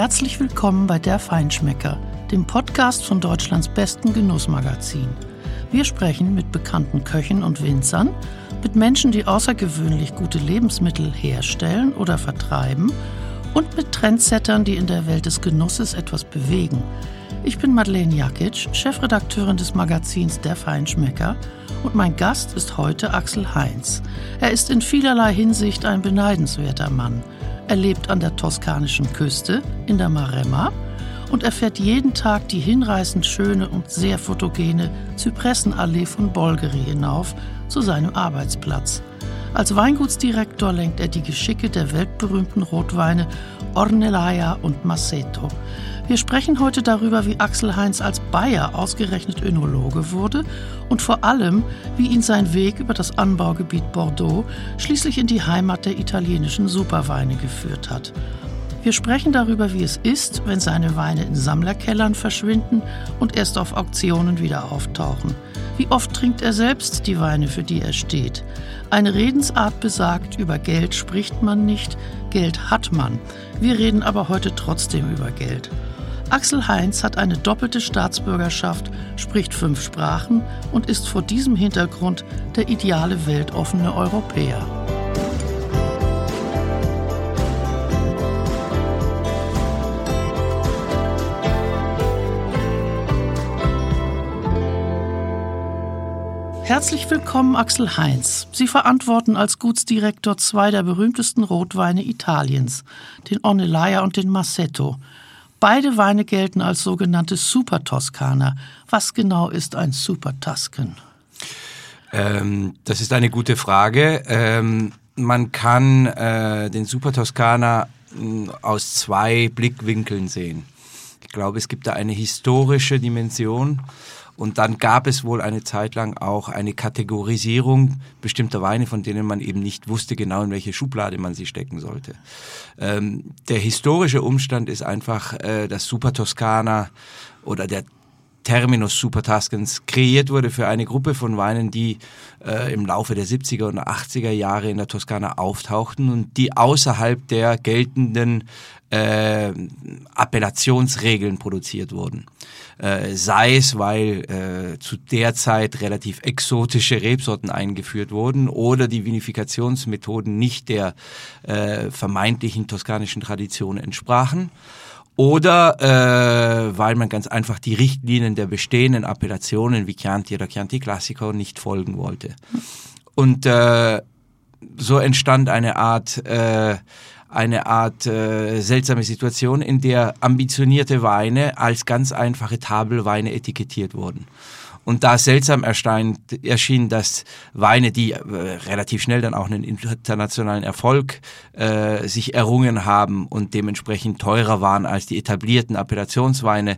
Herzlich willkommen bei Der Feinschmecker, dem Podcast von Deutschlands besten Genussmagazin. Wir sprechen mit bekannten Köchen und Winzern, mit Menschen, die außergewöhnlich gute Lebensmittel herstellen oder vertreiben und mit Trendsettern, die in der Welt des Genusses etwas bewegen. Ich bin Madeleine Jakic, Chefredakteurin des Magazins Der Feinschmecker und mein Gast ist heute Axel Heinz. Er ist in vielerlei Hinsicht ein beneidenswerter Mann. Er lebt an der toskanischen Küste in der Maremma und er fährt jeden Tag die hinreißend schöne und sehr fotogene Zypressenallee von Bolgeri hinauf zu seinem Arbeitsplatz. Als Weingutsdirektor lenkt er die Geschicke der weltberühmten Rotweine Ornellaia und Maceto. Wir sprechen heute darüber, wie Axel Heinz als Bayer ausgerechnet Önologe wurde und vor allem, wie ihn sein Weg über das Anbaugebiet Bordeaux schließlich in die Heimat der italienischen Superweine geführt hat. Wir sprechen darüber, wie es ist, wenn seine Weine in Sammlerkellern verschwinden und erst auf Auktionen wieder auftauchen. Wie oft trinkt er selbst die Weine, für die er steht? Eine Redensart besagt, über Geld spricht man nicht, Geld hat man. Wir reden aber heute trotzdem über Geld. Axel Heinz hat eine doppelte Staatsbürgerschaft, spricht fünf Sprachen und ist vor diesem Hintergrund der ideale weltoffene Europäer. Herzlich willkommen, Axel Heinz. Sie verantworten als Gutsdirektor zwei der berühmtesten Rotweine Italiens, den Ornellaia und den Massetto. Beide Weine gelten als sogenannte Super Toskaner. Was genau ist ein Super Tuscan? Ähm, das ist eine gute Frage. Ähm, man kann äh, den Super Toskaner hm, aus zwei Blickwinkeln sehen. Ich glaube, es gibt da eine historische Dimension und dann gab es wohl eine Zeit lang auch eine Kategorisierung bestimmter Weine, von denen man eben nicht wusste genau, in welche Schublade man sie stecken sollte. Ähm, der historische Umstand ist einfach, äh, dass Super Toscana oder der Terminus Super Tuscans kreiert wurde für eine Gruppe von Weinen, die äh, im Laufe der 70er und 80er Jahre in der Toskana auftauchten und die außerhalb der geltenden äh, Appellationsregeln produziert wurden. Äh, sei es, weil äh, zu der Zeit relativ exotische Rebsorten eingeführt wurden oder die Vinifikationsmethoden nicht der äh, vermeintlichen toskanischen Tradition entsprachen oder äh, weil man ganz einfach die Richtlinien der bestehenden Appellationen wie Chianti oder Chianti Classico nicht folgen wollte. Und äh, so entstand eine Art äh, eine Art äh, seltsame Situation, in der ambitionierte Weine als ganz einfache Tafelweine etikettiert wurden. Und da seltsam erscheint, erschien, dass Weine, die äh, relativ schnell dann auch einen internationalen Erfolg äh, sich errungen haben und dementsprechend teurer waren als die etablierten Appellationsweine,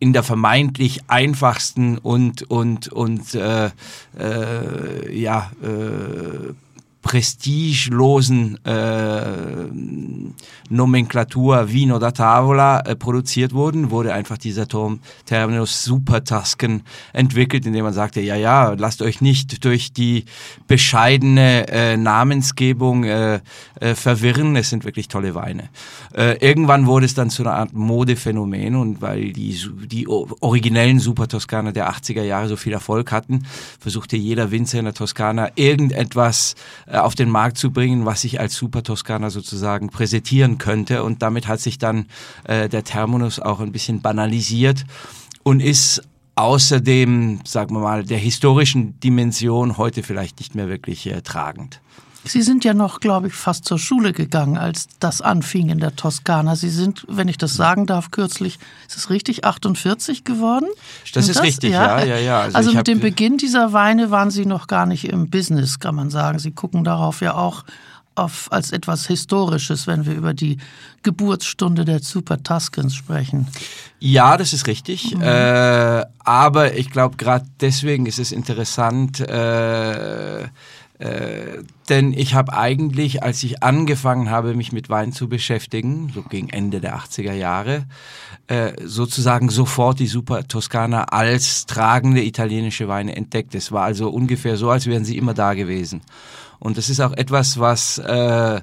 in der vermeintlich einfachsten und und und äh, äh, ja äh, prestigelosen äh, Nomenklatur Vino da Tavola äh, produziert wurden, wurde einfach dieser Turm Terminus Super Tusken entwickelt, indem man sagte, ja, ja, lasst euch nicht durch die bescheidene äh, Namensgebung äh, äh, verwirren, es sind wirklich tolle Weine. Äh, irgendwann wurde es dann zu einer Art Modephänomen und weil die, die originellen Super Toskaner der 80er Jahre so viel Erfolg hatten, versuchte jeder Winzer in der Toskana irgendetwas äh, auf den Markt zu bringen, was sich als Super Toskana sozusagen präsentieren könnte. Und damit hat sich dann äh, der Terminus auch ein bisschen banalisiert und ist außerdem, sagen wir mal, der historischen Dimension heute vielleicht nicht mehr wirklich äh, tragend. Sie sind ja noch, glaube ich, fast zur Schule gegangen, als das anfing in der Toskana. Sie sind, wenn ich das sagen darf, kürzlich, ist es richtig, 48 geworden? Stimmt das ist das? richtig, ja, ja, ja. Also, also mit dem Beginn dieser Weine waren Sie noch gar nicht im Business, kann man sagen. Sie gucken darauf ja auch auf, als etwas Historisches, wenn wir über die Geburtsstunde der Super Tuscans sprechen. Ja, das ist richtig. Mhm. Äh, aber ich glaube, gerade deswegen ist es interessant, äh, äh, denn ich habe eigentlich, als ich angefangen habe, mich mit Wein zu beschäftigen, so gegen Ende der 80er Jahre, äh, sozusagen sofort die Super Toskana als tragende italienische Weine entdeckt. Es war also ungefähr so, als wären sie immer da gewesen. Und das ist auch etwas, was äh,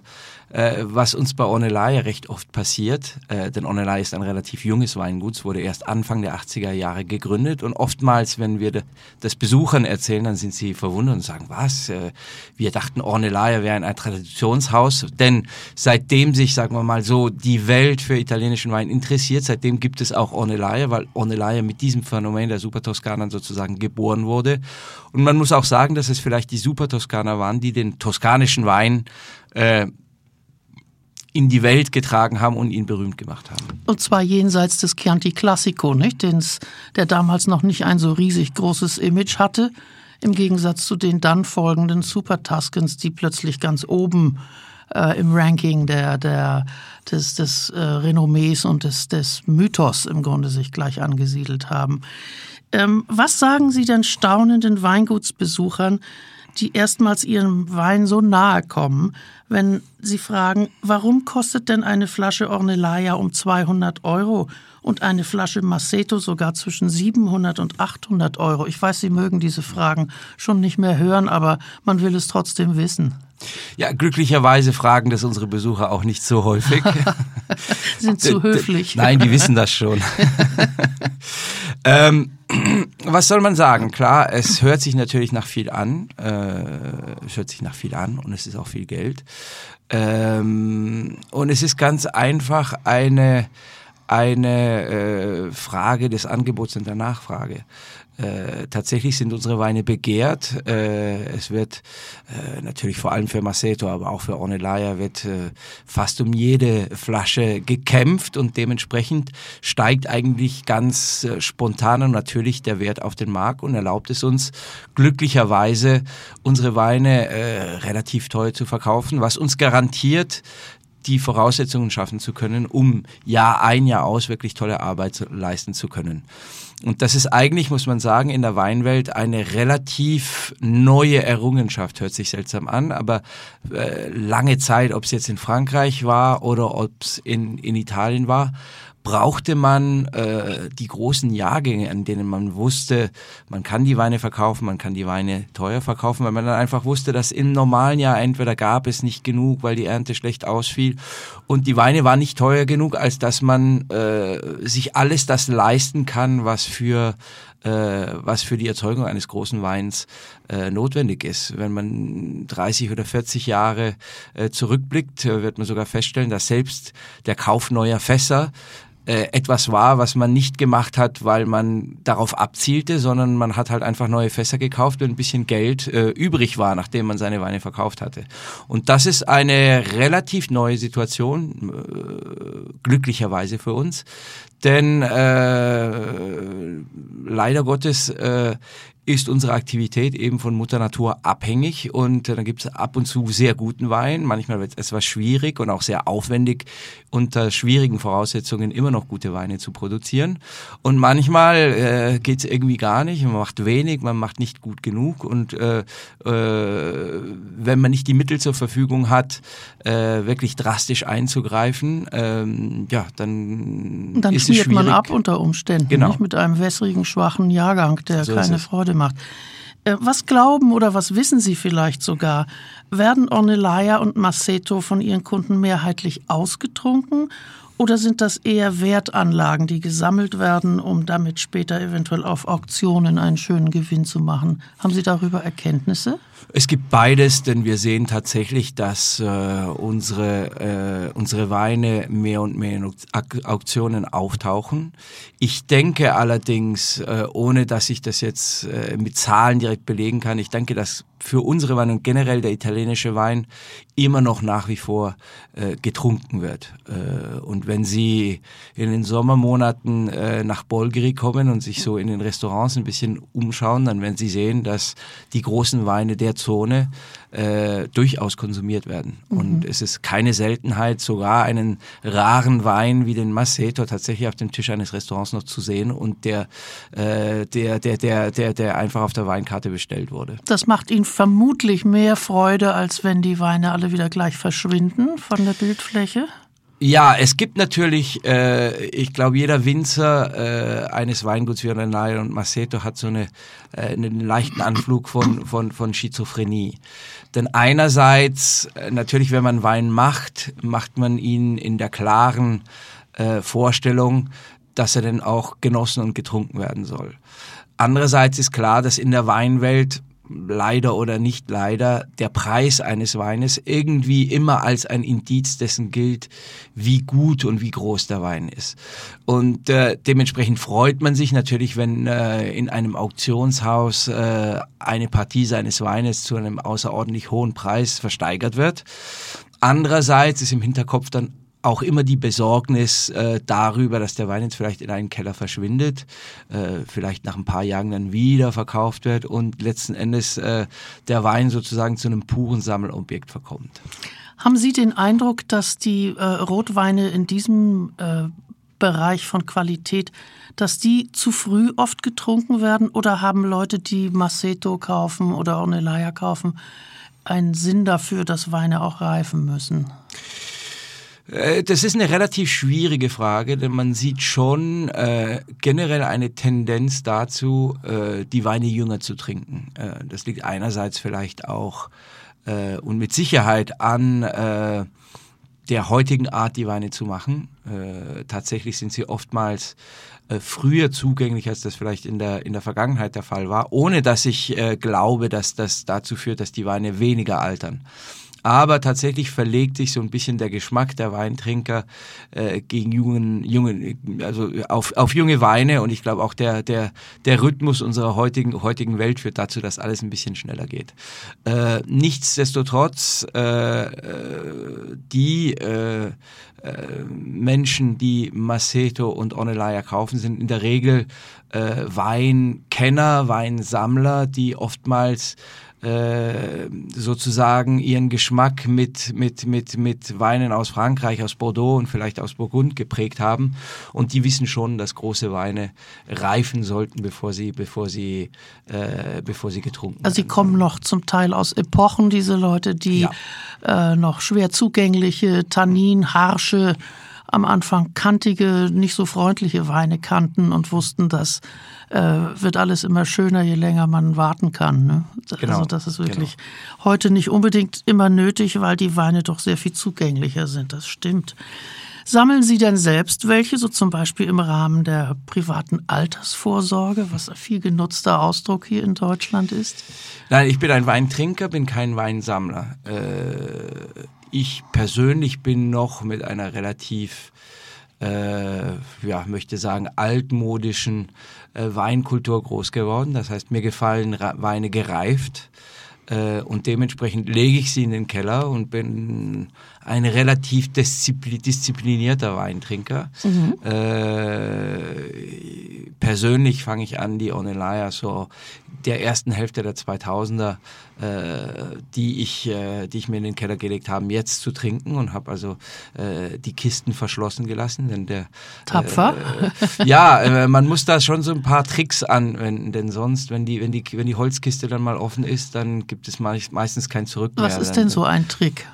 äh, was uns bei Ornelai recht oft passiert, äh, denn Ornelai ist ein relativ junges Weingut, es wurde erst Anfang der 80er Jahre gegründet und oftmals, wenn wir das Besuchern erzählen, dann sind sie verwundert und sagen, was, äh, wir dachten Ornelai wäre ein Traditionshaus, denn seitdem sich, sagen wir mal so, die Welt für italienischen Wein interessiert, seitdem gibt es auch Ornelai, weil Ornelai mit diesem Phänomen der Super Toskana sozusagen geboren wurde. Und man muss auch sagen, dass es vielleicht die Super Toskaner waren, die den toskanischen Wein äh, in die Welt getragen haben und ihn berühmt gemacht haben. Und zwar jenseits des Chianti Classico, nicht? Den's, der damals noch nicht ein so riesig großes Image hatte, im Gegensatz zu den dann folgenden Super Tuscans, die plötzlich ganz oben äh, im Ranking der, der, des, des äh, Renommees und des, des Mythos im Grunde sich gleich angesiedelt haben. Ähm, was sagen Sie denn staunenden Weingutsbesuchern, die erstmals ihrem Wein so nahe kommen, wenn sie fragen, warum kostet denn eine Flasche Ornellaia um 200 Euro und eine Flasche Maceto sogar zwischen 700 und 800 Euro? Ich weiß, Sie mögen diese Fragen schon nicht mehr hören, aber man will es trotzdem wissen. Ja, glücklicherweise fragen das unsere Besucher auch nicht so häufig. Sind zu höflich. Nein, die wissen das schon. ähm, was soll man sagen? Klar, es hört sich natürlich nach viel an. Äh, es hört sich nach viel an und es ist auch viel Geld. Ähm, und es ist ganz einfach eine, eine äh, Frage des Angebots und der Nachfrage. Äh, tatsächlich sind unsere Weine begehrt. Äh, es wird äh, natürlich vor allem für Maceto, aber auch für Ornellaia wird äh, fast um jede Flasche gekämpft und dementsprechend steigt eigentlich ganz äh, spontan und natürlich der Wert auf den Markt und erlaubt es uns glücklicherweise unsere Weine relativ teuer zu verkaufen, was uns garantiert, die Voraussetzungen schaffen zu können, um Jahr ein, Jahr aus wirklich tolle Arbeit leisten zu können. Und das ist eigentlich, muss man sagen, in der Weinwelt eine relativ neue Errungenschaft. Hört sich seltsam an, aber äh, lange Zeit, ob es jetzt in Frankreich war oder ob es in, in Italien war, brauchte man äh, die großen Jahrgänge, an denen man wusste, man kann die Weine verkaufen, man kann die Weine teuer verkaufen, weil man dann einfach wusste, dass im normalen Jahr entweder gab es nicht genug, weil die Ernte schlecht ausfiel und die Weine waren nicht teuer genug, als dass man äh, sich alles das leisten kann, was für äh, was für die Erzeugung eines großen Weins äh, notwendig ist. Wenn man 30 oder 40 Jahre äh, zurückblickt, äh, wird man sogar feststellen, dass selbst der Kauf neuer Fässer äh, etwas war, was man nicht gemacht hat, weil man darauf abzielte, sondern man hat halt einfach neue Fässer gekauft, wenn ein bisschen Geld äh, übrig war, nachdem man seine Weine verkauft hatte. Und das ist eine relativ neue Situation, äh, glücklicherweise für uns, denn äh, leider Gottes äh, ist unsere Aktivität eben von Mutter Natur abhängig und äh, dann gibt es ab und zu sehr guten Wein. Manchmal wird es etwas schwierig und auch sehr aufwendig, unter schwierigen Voraussetzungen immer noch gute Weine zu produzieren. Und manchmal äh, geht es irgendwie gar nicht. Man macht wenig, man macht nicht gut genug. Und äh, äh, wenn man nicht die Mittel zur Verfügung hat, äh, wirklich drastisch einzugreifen, ähm, ja, dann, dann ist es schwierig. man ab unter Umständen, genau. nicht? mit einem wässrigen, schwachen Jahrgang, der so keine Freude Freude macht. Äh, was glauben oder was wissen Sie vielleicht sogar? Werden Ornellaia und Maceto von Ihren Kunden mehrheitlich ausgetrunken oder sind das eher Wertanlagen, die gesammelt werden, um damit später eventuell auf Auktionen einen schönen Gewinn zu machen? Haben Sie darüber Erkenntnisse? Es gibt beides, denn wir sehen tatsächlich, dass äh, unsere, äh, unsere Weine mehr und mehr in Auktionen auftauchen. Ich denke allerdings, äh, ohne dass ich das jetzt äh, mit Zahlen direkt belegen kann, ich denke, dass für unsere Weine und generell der italienische Wein immer noch nach wie vor äh, getrunken wird. Äh, und wenn Sie in den Sommermonaten äh, nach Bolgeri kommen und sich so in den Restaurants ein bisschen umschauen, dann werden Sie sehen, dass die großen Weine der Zone äh, durchaus konsumiert werden. Mhm. Und es ist keine Seltenheit, sogar einen raren Wein wie den Maceto tatsächlich auf dem Tisch eines Restaurants noch zu sehen und der, äh, der, der, der, der, der einfach auf der Weinkarte bestellt wurde. Das macht Ihnen vermutlich mehr Freude, als wenn die Weine alle wieder gleich verschwinden von der Bildfläche? Ja, es gibt natürlich, äh, ich glaube, jeder Winzer äh, eines Weinguts wie Renal und Maceto hat so eine, äh, einen leichten Anflug von, von, von Schizophrenie. Denn einerseits, äh, natürlich, wenn man Wein macht, macht man ihn in der klaren äh, Vorstellung, dass er denn auch genossen und getrunken werden soll. Andererseits ist klar, dass in der Weinwelt leider oder nicht leider der Preis eines Weines irgendwie immer als ein Indiz dessen gilt, wie gut und wie groß der Wein ist. Und äh, dementsprechend freut man sich natürlich, wenn äh, in einem Auktionshaus äh, eine Partie seines Weines zu einem außerordentlich hohen Preis versteigert wird. Andererseits ist im Hinterkopf dann auch immer die Besorgnis äh, darüber, dass der Wein jetzt vielleicht in einen Keller verschwindet, äh, vielleicht nach ein paar Jahren dann wieder verkauft wird und letzten Endes äh, der Wein sozusagen zu einem puren Sammelobjekt verkommt. Haben Sie den Eindruck, dass die äh, Rotweine in diesem äh, Bereich von Qualität, dass die zu früh oft getrunken werden oder haben Leute, die Maceto kaufen oder Ornellaia kaufen, einen Sinn dafür, dass Weine auch reifen müssen? Äh, das ist eine relativ schwierige Frage, denn man sieht schon äh, generell eine Tendenz dazu, äh, die Weine jünger zu trinken. Äh, das liegt einerseits vielleicht auch äh, und mit Sicherheit an äh, der heutigen Art, die Weine zu machen. Äh, tatsächlich sind sie oftmals äh, früher zugänglich, als das vielleicht in der, in der Vergangenheit der Fall war, ohne dass ich äh, glaube, dass das dazu führt, dass die Weine weniger altern. Aber tatsächlich verlegt sich so ein bisschen der Geschmack der Weintrinker äh, gegen jungen, jungen, also auf, auf junge Weine. Und ich glaube auch der, der, der Rhythmus unserer heutigen, heutigen Welt führt dazu, dass alles ein bisschen schneller geht. Äh, nichtsdestotrotz, äh, äh die äh, äh, Menschen, die Maceto und Onelaya kaufen, sind in der Regel äh, Weinkenner, Weinsammler, die oftmals äh, sozusagen ihren Geschmack mit, mit, mit, mit Weinen aus Frankreich, aus Bordeaux und vielleicht aus Burgund geprägt haben. Und die wissen schon, dass große Weine reifen sollten, bevor sie, bevor sie, äh, bevor sie getrunken werden. Also sie kommen noch zum Teil aus Epochen, diese Leute, die ja. äh, noch schwer zugängliche, Tannin, harsche, am Anfang kantige, nicht so freundliche Weine kannten und wussten, dass äh, wird alles immer schöner, je länger man warten kann. Ne? Genau. Also das ist wirklich genau. heute nicht unbedingt immer nötig, weil die Weine doch sehr viel zugänglicher sind. Das stimmt. Sammeln Sie denn selbst welche, so zum Beispiel im Rahmen der privaten Altersvorsorge, was ein viel genutzter Ausdruck hier in Deutschland ist? Nein, ich bin ein Weintrinker, bin kein Weinsammler. Äh, ich persönlich bin noch mit einer relativ äh, ja, möchte sagen, altmodischen äh, Weinkultur groß geworden. Das heißt, mir gefallen Ra Weine gereift äh, und dementsprechend lege ich sie in den Keller und bin ein relativ disziplin disziplinierter Weintrinker. Mhm. Äh, persönlich fange ich an, die Onelaya so der ersten Hälfte der 2000er, äh, die, ich, äh, die ich mir in den Keller gelegt habe, jetzt zu trinken und habe also äh, die Kisten verschlossen gelassen. Denn der, Tapfer? Äh, ja, äh, man muss da schon so ein paar Tricks anwenden, denn sonst, wenn die, wenn die, wenn die Holzkiste dann mal offen ist, dann gibt es meistens kein Zurück mehr. Was ist denn so ein Trick?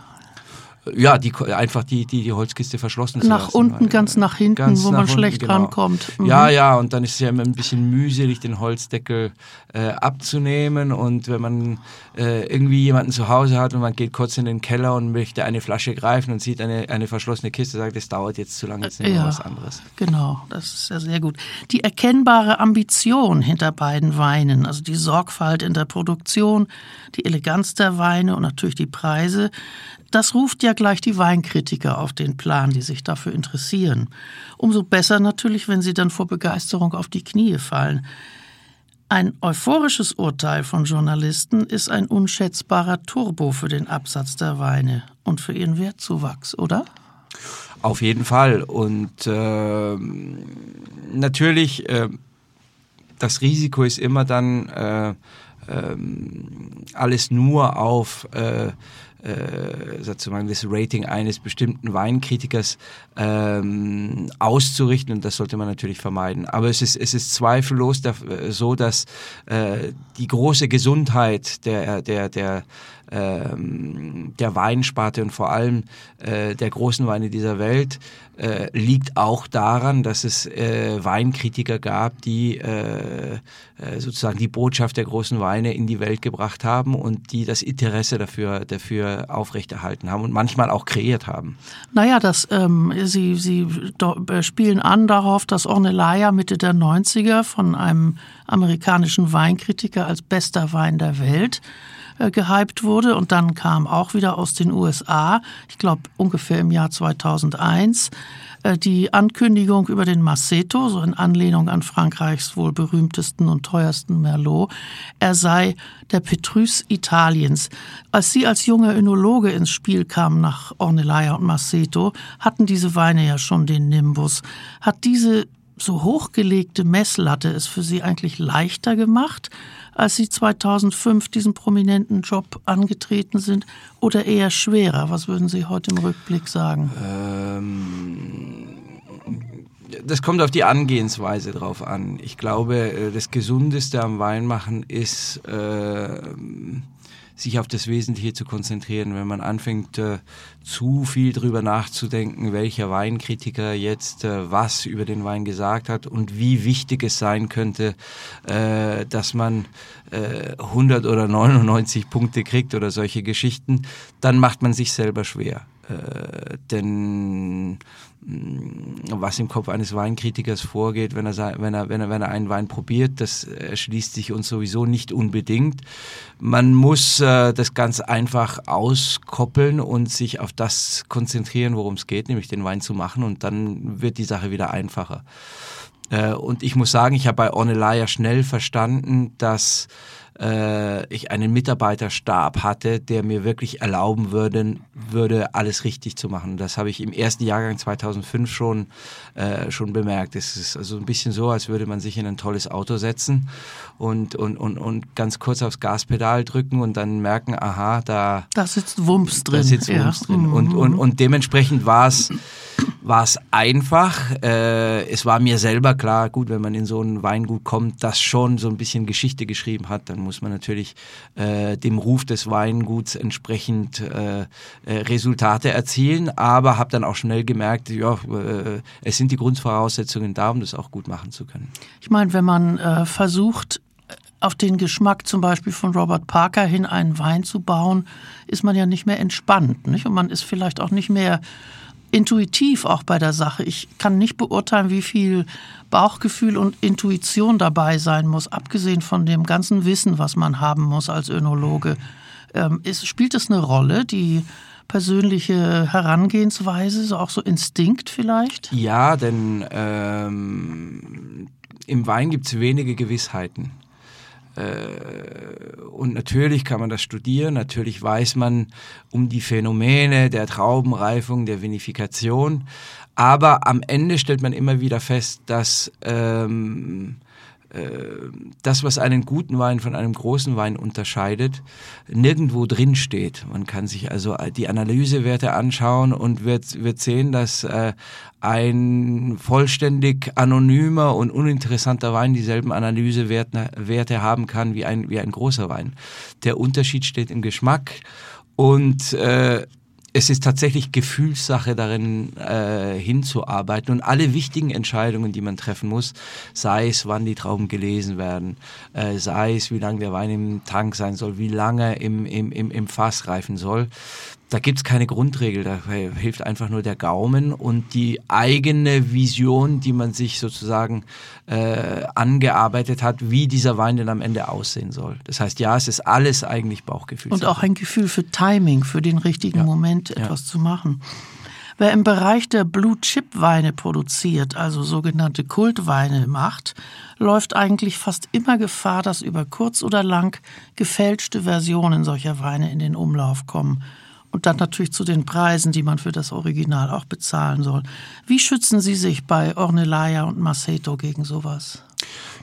Ja, die, einfach die, die, die Holzkiste verschlossen nach lassen. Nach unten, ganz nach hinten, ganz wo nach man unten, schlecht genau. rankommt. Mhm. Ja, ja, und dann ist es ja immer ein bisschen mühselig, den Holzdeckel äh, abzunehmen. Und wenn man äh, irgendwie jemanden zu Hause hat und man geht kurz in den Keller und möchte eine Flasche greifen und sieht eine, eine verschlossene Kiste, sagt, das dauert jetzt zu lange, jetzt nehmen wir ja, was anderes. Genau, das ist ja sehr gut. Die erkennbare Ambition hinter beiden Weinen, also die Sorgfalt in der Produktion, die Eleganz der Weine und natürlich die Preise, das ruft ja gleich die Weinkritiker auf den Plan, die sich dafür interessieren. Umso besser natürlich, wenn sie dann vor Begeisterung auf die Knie fallen. Ein euphorisches Urteil von Journalisten ist ein unschätzbarer Turbo für den Absatz der Weine und für ihren Wertzuwachs, oder? Auf jeden Fall. Und äh, natürlich, äh, das Risiko ist immer dann äh, ähm, alles nur auf äh, äh, sozusagen das Rating eines bestimmten Weinkritikers ähm, auszurichten und das sollte man natürlich vermeiden. Aber es ist, es ist zweifellos da, so, dass äh, die große Gesundheit der, der, der ähm, der Weinsparte und vor allem äh, der großen Weine dieser Welt äh, liegt auch daran, dass es äh, Weinkritiker gab, die äh, äh, sozusagen die Botschaft der großen Weine in die Welt gebracht haben und die das Interesse dafür, dafür aufrechterhalten haben und manchmal auch kreiert haben. Naja, das, ähm, Sie, Sie äh, spielen an darauf, dass Ornellaia Mitte der 90er von einem amerikanischen Weinkritiker als bester Wein der Welt äh, gehypt wurde. Und dann kam auch wieder aus den USA, ich glaube ungefähr im Jahr 2001, äh, die Ankündigung über den Masseto, so in Anlehnung an Frankreichs wohl berühmtesten und teuersten Merlot, er sei der Petrus Italiens. Als Sie als junger Önologe ins Spiel kamen nach Ornellaia und Masseto, hatten diese Weine ja schon den Nimbus. Hat diese so hochgelegte Messlatte es für Sie eigentlich leichter gemacht, als Sie 2005 diesen prominenten Job angetreten sind oder eher schwerer? Was würden Sie heute im Rückblick sagen? Ähm, das kommt auf die Angehensweise drauf an. Ich glaube, äh, das Gesundeste am Weinmachen ist, äh, sich auf das Wesentliche zu konzentrieren. Wenn man anfängt, äh, zu viel drüber nachzudenken, welcher Weinkritiker jetzt äh, was über den Wein gesagt hat und wie wichtig es sein könnte, äh, dass man 100 oder 99 Punkte kriegt oder solche Geschichten, dann macht man sich selber schwer. denn Mm, was im Kopf eines Weinkritikers vorgeht, wenn er, wenn er, wenn er, wenn er einen Wein probiert, das erschließt sich uns sowieso nicht unbedingt. Man muss äh, das ganz einfach auskoppeln und sich auf das konzentrieren, worum es geht, nämlich den Wein zu machen und dann wird die Sache wieder einfacher. Äh, und ich muss sagen, ich habe bei Ornelaya schnell verstanden, dass äh, ich einen Mitarbeiterstab hatte, der mir wirklich erlauben würde, würde alles richtig zu machen. Das habe ich im ersten Jahrgang 2005 schon, äh, schon bemerkt. Es ist also ein bisschen so, als würde man sich in ein tolles Auto setzen und, und, und, und ganz kurz aufs Gaspedal drücken und dann merken, aha, da, da sitzt Wumms drin. Da sitzt Wumms ja. drin. Und, und, und dementsprechend war es war es einfach. Äh, es war mir selber klar, gut, wenn man in so ein Weingut kommt, das schon so ein bisschen Geschichte geschrieben hat, dann muss man natürlich äh, dem Ruf des Weinguts entsprechend äh, äh Resultate erzielen. Aber habe dann auch schnell gemerkt, ja, äh, es sind die Grundvoraussetzungen da, um das auch gut machen zu können. Ich meine, wenn man äh, versucht, auf den Geschmack zum Beispiel von Robert Parker hin einen Wein zu bauen, ist man ja nicht mehr entspannt. Nicht? Und man ist vielleicht auch nicht mehr intuitiv auch bei der Sache. Ich kann nicht beurteilen, wie viel Bauchgefühl und Intuition dabei sein muss, abgesehen von dem ganzen Wissen, was man haben muss als Önologe. Ähm, ist, spielt es eine Rolle, die persönliche Herangehensweise, so auch so Instinkt vielleicht? Ja, denn ähm, im Wein gibt es wenige Gewissheiten. Äh, und natürlich kann man das studieren, natürlich weiß man um die Phänomene der Traubenreifung, der Vinifikation, aber am Ende stellt man immer wieder fest, dass ähm, äh, das, was einen guten Wein von einem großen Wein unterscheidet, nirgendwo drin steht. Man kann sich also die Analysewerte anschauen und wird, wird sehen, dass äh, ein vollständig anonymer und uninteressanter Wein dieselben Analysewerte Werte haben kann wie ein, wie ein großer Wein. Der Unterschied steht im Geschmack und äh, es ist tatsächlich Gefühlssache darin äh, hinzuarbeiten. Und alle wichtigen Entscheidungen, die man treffen muss, sei es, wann die Trauben gelesen werden, äh, sei es, wie lange der Wein im Tank sein soll, wie lange im, im, im, im Fass reifen soll, da gibt's keine Grundregel, da hilft einfach nur der Gaumen und die eigene Vision, die man sich sozusagen äh, angearbeitet hat, wie dieser Wein denn am Ende aussehen soll. Das heißt, ja, es ist alles eigentlich Bauchgefühl. Und auch ein Gefühl für Timing, für den richtigen ja. Moment etwas ja. zu machen. Wer im Bereich der Blue-Chip-Weine produziert, also sogenannte Kultweine macht, läuft eigentlich fast immer Gefahr, dass über kurz oder lang gefälschte Versionen solcher Weine in den Umlauf kommen und dann natürlich zu den Preisen, die man für das Original auch bezahlen soll. Wie schützen Sie sich bei Ornellaia und Maceto gegen sowas?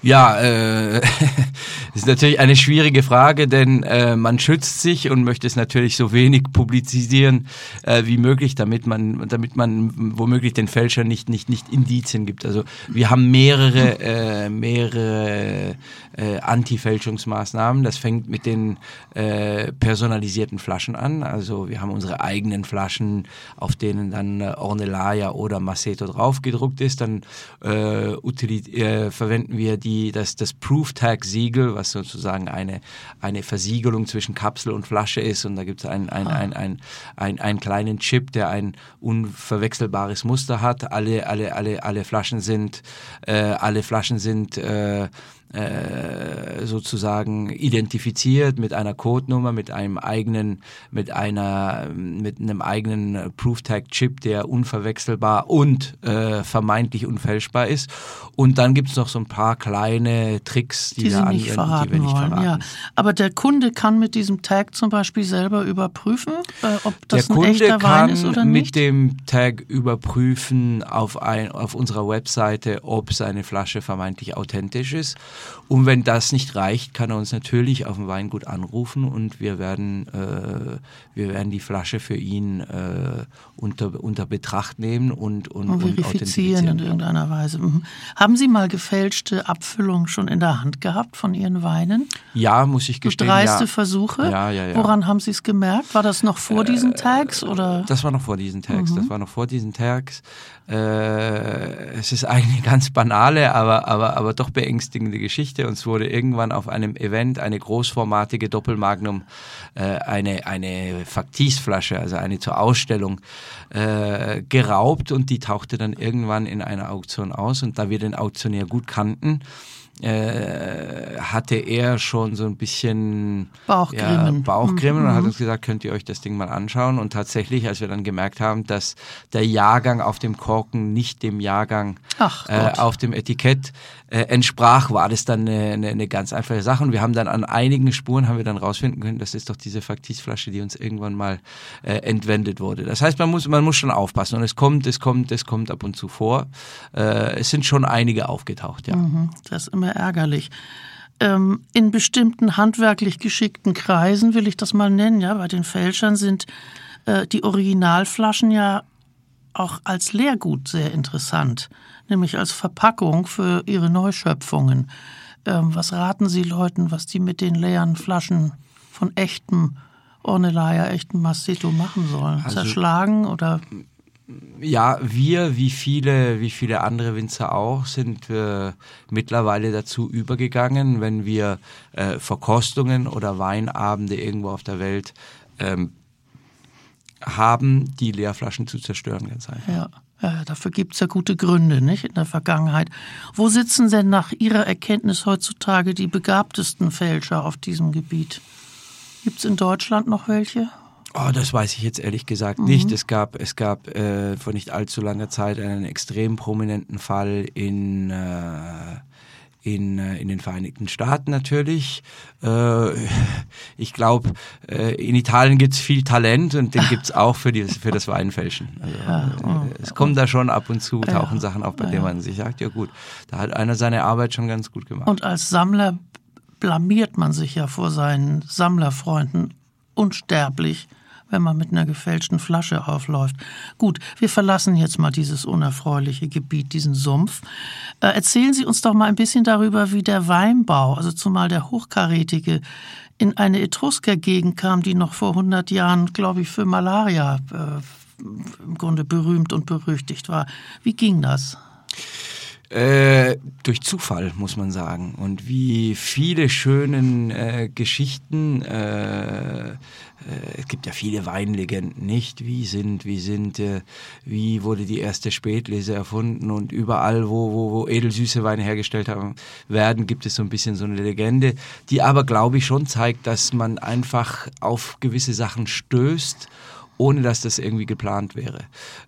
Ja, äh, ist natürlich eine schwierige Frage, denn äh, man schützt sich und möchte es natürlich so wenig publizieren äh, wie möglich, damit man, damit man womöglich den Fälscher nicht nicht nicht Indizien gibt. Also wir haben mehrere äh, mehrere äh, Anti-Fälschungsmaßnahmen. Das fängt mit den äh, personalisierten Flaschen an. Also wir haben unsere eigenen Flaschen, auf denen dann äh, Ornellaia oder Maceto draufgedruckt ist. Dann äh, äh, verwenden wir die, das, das Proof Tag Siegel, was sozusagen eine, eine Versiegelung zwischen Kapsel und Flasche ist. Und da gibt es ein, ein, ein, ein, ein, einen kleinen Chip, der ein unverwechselbares Muster hat. Alle, alle, alle, alle Flaschen sind, äh, alle Flaschen sind äh, sozusagen identifiziert mit einer Codenummer, mit einem eigenen, mit einer, mit einem eigenen Proof Tag Chip, der unverwechselbar und äh, vermeintlich unfälschbar ist. Und dann gibt es noch so ein paar kleine Tricks, die, die wir, nicht verraten die wir nicht wollen. verraten. Ja. Aber der Kunde kann mit diesem Tag zum Beispiel selber überprüfen, äh, ob das der ein Kunde echter Wein ist oder nicht. mit dem Tag überprüfen auf, ein, auf unserer Webseite, ob seine Flasche vermeintlich authentisch ist. Und wenn das nicht reicht, kann er uns natürlich auf dem Weingut anrufen und wir werden, äh, wir werden die Flasche für ihn äh, unter, unter Betracht nehmen und, und, und verifizieren in irgendeiner Weise. Mhm. Haben Sie mal gefälschte Abfüllungen schon in der Hand gehabt von Ihren Weinen? Ja, muss ich gestehen. dreiste ja. Versuche? Ja, ja, ja. Woran haben Sie es gemerkt? War das noch vor äh, diesen Tags? Oder? Das war noch vor diesen Tags. Mhm. Das war noch vor diesen Tags. Äh, es ist eine ganz banale, aber, aber, aber doch beängstigende Geschichte. Uns wurde irgendwann auf einem Event eine großformatige Doppelmagnum, äh, eine, eine Faktisflasche, also eine zur Ausstellung, äh, geraubt und die tauchte dann irgendwann in einer Auktion aus. Und da wir den Auktionär gut kannten, äh, hatte er schon so ein bisschen Bauchgrimmen, ja, Bauchgrimmen mhm. und hat uns gesagt, könnt ihr euch das Ding mal anschauen. Und tatsächlich, als wir dann gemerkt haben, dass der Jahrgang auf dem Korken nicht dem Jahrgang äh, auf dem Etikett äh, entsprach, war das dann eine, eine, ganz einfache Sache. Und wir haben dann an einigen Spuren haben wir dann rausfinden können, das ist doch diese Faktisflasche, die uns irgendwann mal äh, entwendet wurde. Das heißt, man muss, man muss schon aufpassen. Und es kommt, es kommt, es kommt ab und zu vor. Äh, es sind schon einige aufgetaucht, ja. Mhm, das ist immer ärgerlich. Ähm, in bestimmten handwerklich geschickten Kreisen will ich das mal nennen, ja, bei den Fälschern sind äh, die Originalflaschen ja auch als Leergut sehr interessant nämlich als Verpackung für ihre Neuschöpfungen. Ähm, was raten Sie Leuten, was die mit den leeren Flaschen von echtem Ornellaia, echtem Masseto machen sollen? Also, Zerschlagen oder? Ja, wir, wie viele, wie viele andere Winzer auch, sind äh, mittlerweile dazu übergegangen, wenn wir äh, Verkostungen oder Weinabende irgendwo auf der Welt ähm, haben, die Leerflaschen zu zerstören, ganz einfach. Ja. Ja, dafür gibt es ja gute Gründe, nicht, in der Vergangenheit. Wo sitzen denn nach Ihrer Erkenntnis heutzutage die begabtesten Fälscher auf diesem Gebiet? Gibt es in Deutschland noch welche? Oh, das weiß ich jetzt ehrlich gesagt mhm. nicht. Es gab, es gab äh, vor nicht allzu langer Zeit einen extrem prominenten Fall in äh, in, äh, in den Vereinigten Staaten natürlich. Äh, ich glaube, äh, in Italien gibt es viel Talent und den gibt es auch für, die, für das Weinfälschen. Also, ja, oh, es kommen da schon ab und zu, tauchen ja, Sachen auf, bei ja, denen man sich sagt, ja gut, da hat einer seine Arbeit schon ganz gut gemacht. Und als Sammler blamiert man sich ja vor seinen Sammlerfreunden unsterblich wenn man mit einer gefälschten Flasche aufläuft. Gut, wir verlassen jetzt mal dieses unerfreuliche Gebiet, diesen Sumpf. Äh, erzählen Sie uns doch mal ein bisschen darüber, wie der Weinbau, also zumal der hochkarätige, in eine Etruskergegend kam, die noch vor 100 Jahren, glaube ich, für Malaria äh, im Grunde berühmt und berüchtigt war. Wie ging das? Äh, durch Zufall, muss man sagen. Und wie viele schönen äh, Geschichten, äh, äh, es gibt ja viele Weinlegenden, nicht? Wie sind, wie sind, äh, wie wurde die erste Spätlese erfunden und überall, wo, wo, wo edelsüße Weine hergestellt haben, werden, gibt es so ein bisschen so eine Legende, die aber, glaube ich, schon zeigt, dass man einfach auf gewisse Sachen stößt ohne dass das irgendwie geplant wäre.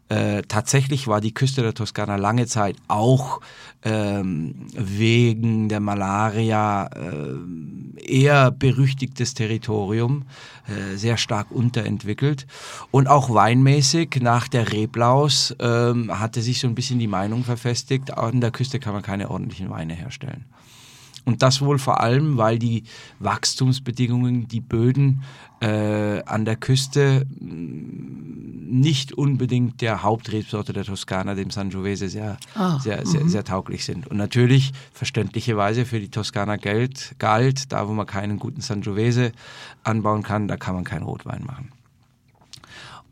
Äh, tatsächlich war die Küste der Toskana lange Zeit auch ähm, wegen der Malaria äh, eher berüchtigtes Territorium, äh, sehr stark unterentwickelt. Und auch weinmäßig nach der Reblaus ähm, hatte sich so ein bisschen die Meinung verfestigt, an der Küste kann man keine ordentlichen Weine herstellen. Und das wohl vor allem, weil die Wachstumsbedingungen, die Böden äh, an der Küste mm, nicht unbedingt der Hauptrebsorte der Toskana, dem Sangiovese, sehr, ah, sehr, sehr, mhm. sehr, tauglich sind. Und natürlich verständlicherweise für die Toskana galt, galt, da wo man keinen guten Sangiovese anbauen kann, da kann man keinen Rotwein machen.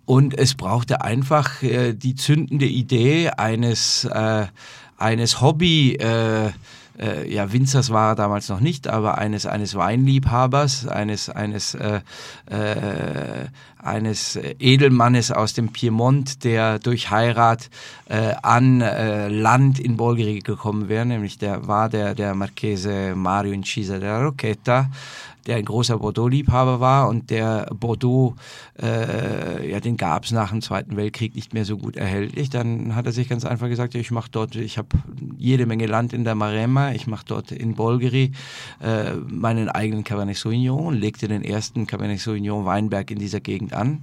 Und es brauchte einfach äh, die zündende Idee eines, äh, eines Hobby, äh, äh, ja, Winzers war er damals noch nicht, aber eines, eines Weinliebhabers, eines, eines, äh, äh, eines Edelmannes aus dem Piemont, der durch Heirat äh, an äh, Land in Bolgheri gekommen wäre, nämlich der war der, der Marchese Mario Incisa della Rocchetta, der ein großer Bordeaux-Liebhaber war und der Bordeaux, äh, ja, den gab es nach dem Zweiten Weltkrieg nicht mehr so gut erhältlich. Dann hat er sich ganz einfach gesagt, ich mache dort, ich habe jede Menge Land in der Maremma, ich mache dort in Bolgeri äh, meinen eigenen Cabernet Sauvignon und legte den ersten Cabernet Sauvignon Weinberg in dieser Gegend an.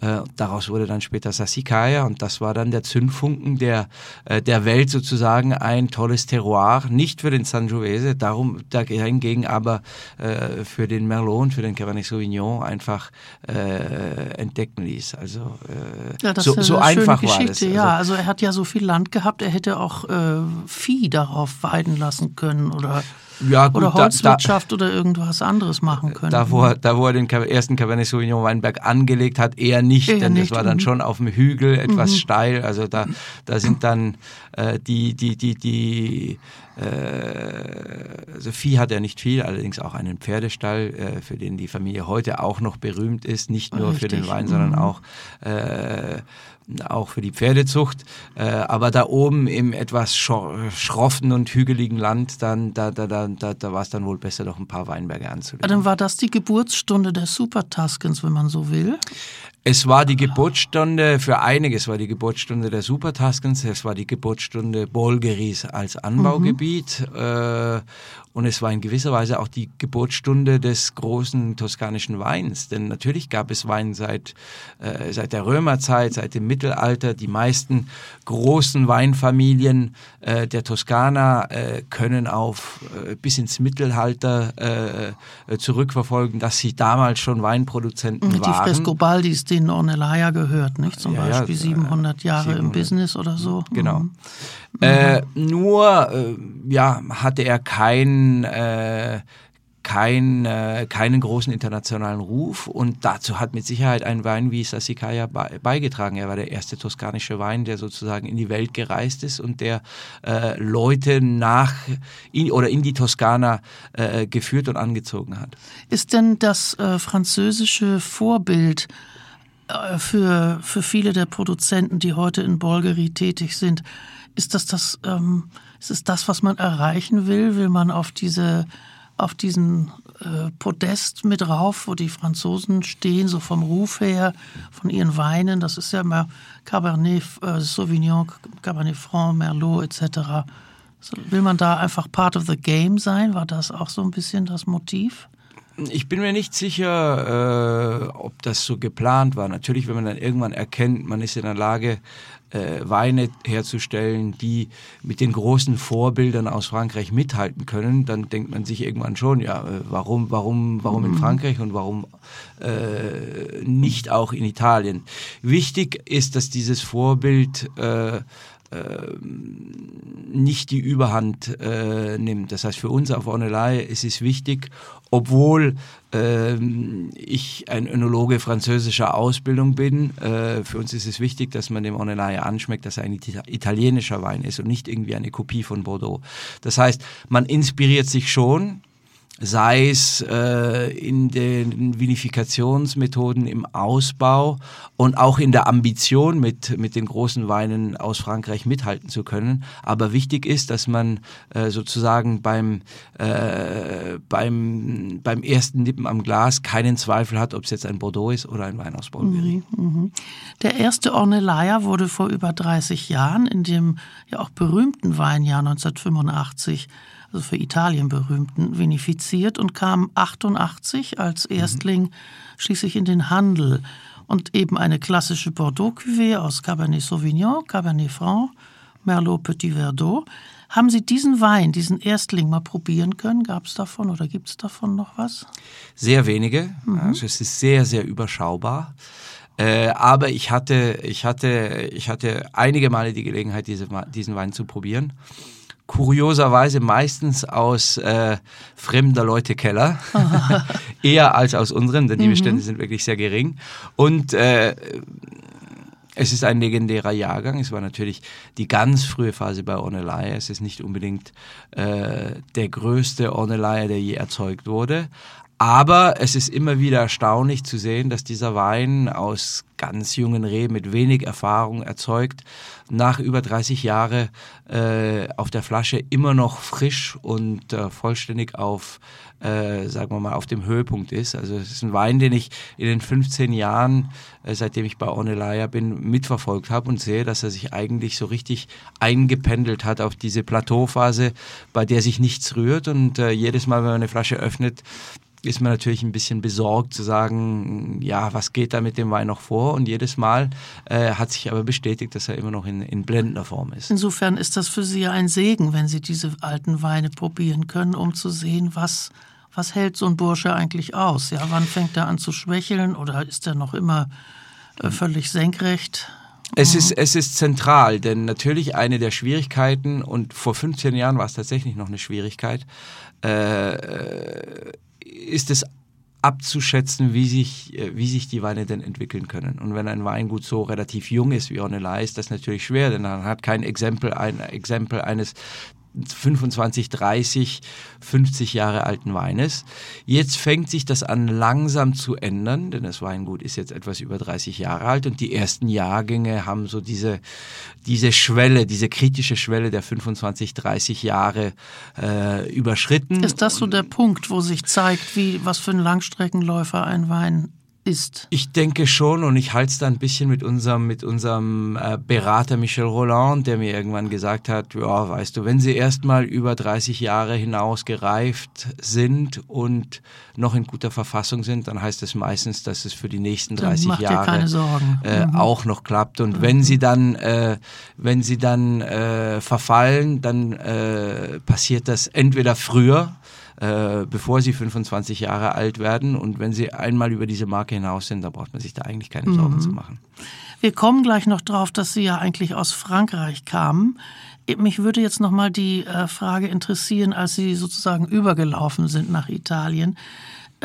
Äh, daraus wurde dann später Sassicaia und das war dann der Zündfunken der, äh, der Welt sozusagen ein tolles Terroir, nicht für den Sangiovese, darum dagegen aber äh, für den Merlot und für den Cabernet Sauvignon einfach äh, entdecken ließ. Also äh, ja, das so, ist so einfach Geschichte. war das. Also, ja, also er hat ja so viel Land gehabt, er hätte auch äh, Vieh darauf weiden lassen können oder ja, gut, oder Holzwirtschaft da, da, oder irgendwas anderes machen können. Da wo, er, da, wo er den ersten Cabernet Sauvignon Weinberg angelegt hat, eher nicht, eher denn nicht. das war dann mhm. schon auf dem Hügel etwas mhm. steil. Also da, da sind dann äh, die, die, die, die äh, also Vieh hat er nicht viel, allerdings auch einen Pferdestall, äh, für den die Familie heute auch noch berühmt ist, nicht nur Richtig. für den Wein, sondern mhm. auch äh, auch für die Pferdezucht. Äh, aber da oben im etwas schroffen und hügeligen Land, dann, da, da, da, da, da war es dann wohl besser, noch ein paar Weinberge anzulegen. Dann war das die Geburtsstunde der Super Tuscans, wenn man so will? Es war die Geburtsstunde für einiges, war die Geburtsstunde der Super Tuscans, es war die Geburtsstunde Bolgeris als Anbaugebiet mhm. äh, und es war in gewisser Weise auch die Geburtsstunde des großen toskanischen Weins. Denn natürlich gab es Wein seit, äh, seit der Römerzeit, seit dem Mittelalter. Die meisten großen Weinfamilien äh, der Toskana äh, können auf äh, bis ins Mittelalter äh, zurückverfolgen, dass sie damals schon Weinproduzenten die waren. Die Frescobaldis, denen Ornellaia gehört, nicht? Zum ja, Beispiel ja, 700 Jahre 700. im Business oder so. Genau. Mhm. Äh, nur äh, ja, hatte er kein, äh, kein, äh, keinen großen internationalen Ruf und dazu hat mit Sicherheit ein Wein wie Sassicaia be beigetragen. Er war der erste toskanische Wein, der sozusagen in die Welt gereist ist und der äh, Leute nach in, oder in die Toskana äh, geführt und angezogen hat. Ist denn das äh, französische Vorbild äh, für, für viele der Produzenten, die heute in Bolgeri tätig sind, ist das das, ähm, ist es das, was man erreichen will? Will man auf diese, auf diesen äh, Podest mit rauf, wo die Franzosen stehen, so vom Ruf her, von ihren Weinen? Das ist ja immer Cabernet äh, Sauvignon, Cabernet Franc, Merlot etc. So, will man da einfach part of the game sein? War das auch so ein bisschen das Motiv? Ich bin mir nicht sicher, äh, ob das so geplant war. Natürlich, wenn man dann irgendwann erkennt, man ist in der Lage, äh, Weine herzustellen, die mit den großen Vorbildern aus Frankreich mithalten können, dann denkt man sich irgendwann schon, ja, äh, warum, warum, warum in mhm. Frankreich und warum äh, nicht auch in Italien? Wichtig ist, dass dieses Vorbild äh, nicht die Überhand äh, nimmt. Das heißt, für uns auf Ornelei ist es wichtig, obwohl ähm, ich ein Önologe französischer Ausbildung bin, äh, für uns ist es wichtig, dass man dem Ornelai anschmeckt, dass er ein italienischer Wein ist und nicht irgendwie eine Kopie von Bordeaux. Das heißt, man inspiriert sich schon, sei es äh, in den Vinifikationsmethoden im Ausbau und auch in der Ambition, mit, mit den großen Weinen aus Frankreich mithalten zu können. Aber wichtig ist, dass man äh, sozusagen beim, äh, beim, beim ersten Nippen am Glas keinen Zweifel hat, ob es jetzt ein Bordeaux ist oder ein Wein aus Bolgheri. Mhm, mhm. Der erste Ornellaia wurde vor über 30 Jahren in dem ja auch berühmten Weinjahr 1985 also für Italien berühmten, vinifiziert und kam 88 als Erstling mhm. schließlich in den Handel. Und eben eine klassische Bordeaux-Cuvée aus Cabernet Sauvignon, Cabernet Franc, Merlot Petit Verdot. Haben Sie diesen Wein, diesen Erstling mal probieren können? Gab es davon oder gibt es davon noch was? Sehr wenige. Mhm. Also es ist sehr, sehr überschaubar. Äh, aber ich hatte, ich hatte, ich hatte einige Male die Gelegenheit, diese, diesen Wein zu probieren kurioserweise meistens aus äh, fremder Leute Keller, eher als aus unseren, denn die mhm. Bestände sind wirklich sehr gering. Und äh, es ist ein legendärer Jahrgang. Es war natürlich die ganz frühe Phase bei Ornellaia. Es ist nicht unbedingt äh, der größte Ornellaia, der je erzeugt wurde. Aber es ist immer wieder erstaunlich zu sehen, dass dieser Wein aus ganz jungen Reben mit wenig Erfahrung erzeugt, nach über 30 Jahren äh, auf der Flasche immer noch frisch und äh, vollständig auf, äh, sagen wir mal, auf dem Höhepunkt ist. Also es ist ein Wein, den ich in den 15 Jahren, äh, seitdem ich bei Ornellaia bin, mitverfolgt habe und sehe, dass er sich eigentlich so richtig eingependelt hat auf diese Plateauphase, bei der sich nichts rührt und äh, jedes Mal, wenn man eine Flasche öffnet, ist man natürlich ein bisschen besorgt zu sagen, ja, was geht da mit dem Wein noch vor? Und jedes Mal äh, hat sich aber bestätigt, dass er immer noch in, in blendender Form ist. Insofern ist das für Sie ja ein Segen, wenn Sie diese alten Weine probieren können, um zu sehen, was, was hält so ein Bursche eigentlich aus? Ja, wann fängt er an zu schwächeln oder ist er noch immer äh, völlig senkrecht? Es ist, es ist zentral, denn natürlich eine der Schwierigkeiten, und vor 15 Jahren war es tatsächlich noch eine Schwierigkeit, äh, ist es abzuschätzen, wie sich, äh, wie sich die Weine denn entwickeln können. Und wenn ein Weingut so relativ jung ist wie Ornella, ist das natürlich schwer, denn man hat kein Exempel, ein Exempel eines 25, 30, 50 Jahre alten Weines. Jetzt fängt sich das an langsam zu ändern, denn das Weingut ist jetzt etwas über 30 Jahre alt und die ersten Jahrgänge haben so diese, diese Schwelle, diese kritische Schwelle der 25, 30 Jahre äh, überschritten. Ist das so der Punkt, wo sich zeigt, wie, was für ein Langstreckenläufer ein Wein ist. Ich denke schon und ich halte es da ein bisschen mit unserem, mit unserem äh, Berater Michel Roland, der mir irgendwann gesagt hat, ja, weißt du, wenn sie erstmal über 30 Jahre hinaus gereift sind und noch in guter Verfassung sind, dann heißt es das meistens, dass es für die nächsten 30 Jahre äh, mhm. auch noch klappt. Und mhm. wenn sie dann, äh, wenn sie dann äh, verfallen, dann äh, passiert das entweder früher, äh, bevor sie 25 Jahre alt werden. Und wenn sie einmal über diese Marke hinaus sind, da braucht man sich da eigentlich keine Sorgen mhm. zu machen. Wir kommen gleich noch drauf, dass Sie ja eigentlich aus Frankreich kamen. Mich würde jetzt noch mal die äh, Frage interessieren, als Sie sozusagen übergelaufen sind nach Italien.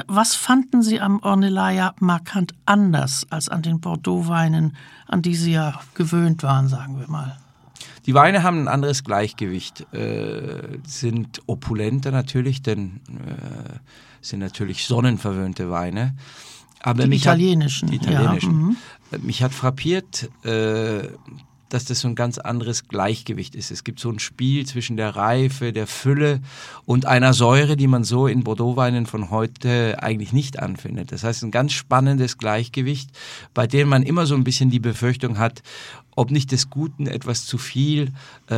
Was fanden Sie am Ornellaia markant anders als an den Bordeaux-Weinen, an die Sie ja gewöhnt waren, sagen wir mal? Die Weine haben ein anderes Gleichgewicht, äh, sind opulenter natürlich, denn äh, sind natürlich sonnenverwöhnte Weine. Aber die italienischen. Hat, die italienischen. Ja, mhm. Mich hat frappiert, äh, dass das so ein ganz anderes Gleichgewicht ist. Es gibt so ein Spiel zwischen der Reife, der Fülle und einer Säure, die man so in Bordeaux-Weinen von heute eigentlich nicht anfindet. Das heißt, ein ganz spannendes Gleichgewicht, bei dem man immer so ein bisschen die Befürchtung hat, ob nicht des Guten etwas zu viel äh,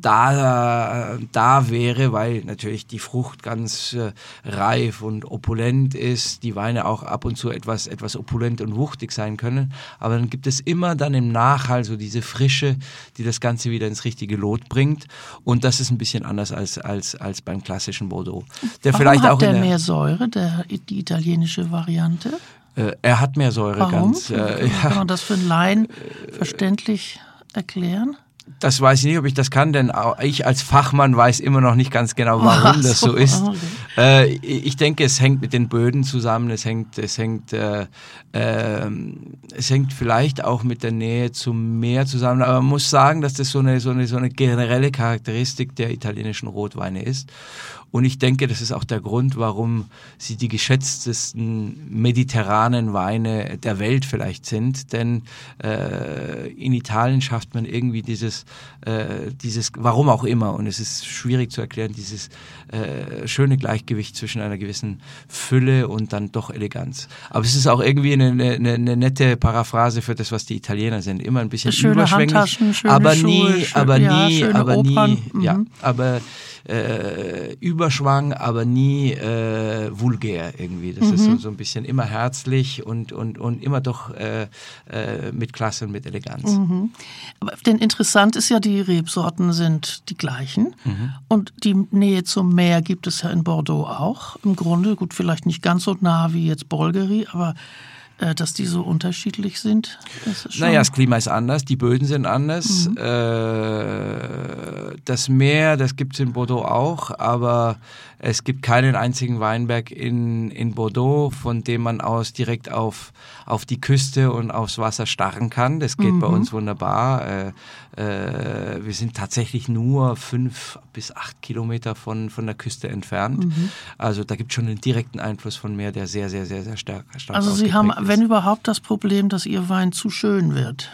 da, da wäre, weil natürlich die Frucht ganz äh, reif und opulent ist, die Weine auch ab und zu etwas, etwas opulent und wuchtig sein können. Aber dann gibt es immer dann im Nachhall so diese Frische, die das Ganze wieder ins richtige Lot bringt. Und das ist ein bisschen anders als, als, als beim klassischen Bordeaux. Der Warum vielleicht hat auch der, der mehr Säure, der, die italienische Variante? Äh, er hat mehr Säure Warum? ganz. Äh, Kann man das für einen Laien verständlich erklären? Das weiß ich nicht, ob ich das kann, denn ich als Fachmann weiß immer noch nicht ganz genau, warum so, das so ist. Okay. Äh, ich denke, es hängt mit den Böden zusammen. Es hängt, es hängt, äh, äh, es hängt vielleicht auch mit der Nähe zum Meer zusammen. Aber man muss sagen, dass das so eine, so eine, so eine generelle Charakteristik der italienischen Rotweine ist. Und ich denke, das ist auch der Grund, warum sie die geschätztesten mediterranen Weine der Welt vielleicht sind. Denn äh, in Italien schafft man irgendwie dieses, äh, dieses, warum auch immer, und es ist schwierig zu erklären, dieses äh, schöne Gleichgewicht zwischen einer gewissen Fülle und dann doch Eleganz. Aber es ist auch irgendwie eine, eine, eine nette Paraphrase für das, was die Italiener sind. Immer ein bisschen schöne überschwänglich, schöne aber Schuhe, nie, schön, aber ja, nie, schöne aber Opern. nie, Mhm. ja, aber äh, Überschwang, aber nie äh, vulgär irgendwie. Das ist so, Mhm. so ein bisschen immer herzlich und, und, und immer doch äh, äh, mit Klasse und mit Eleganz. Mhm. Aber denn interessant ist ja, die Rebsorten sind die gleichen. Mhm. Und die Nähe zum Meer gibt es ja in Bordeaux auch. Im Grunde, gut, vielleicht nicht ganz so nah wie jetzt Bolgeri, aber dass die so unterschiedlich sind. Naja, das Klima ist anders, die Böden sind anders. Mhm. Äh, das Meer, das gibt es in Bordeaux auch, aber es gibt keinen einzigen Weinberg in, in Bordeaux, von dem man aus direkt auf, auf die Küste und aufs Wasser starren kann. Das geht bei uns wunderbar. Äh, äh, wir sind tatsächlich nur fünf bis acht Kilometer von, von der Küste entfernt. Also da gibt es schon einen direkten Einfluss von Meer, der sehr, sehr, sehr, sehr stark, stark also Sie haben. Wenn überhaupt, das Problem, dass Ihr Wein zu schön wird.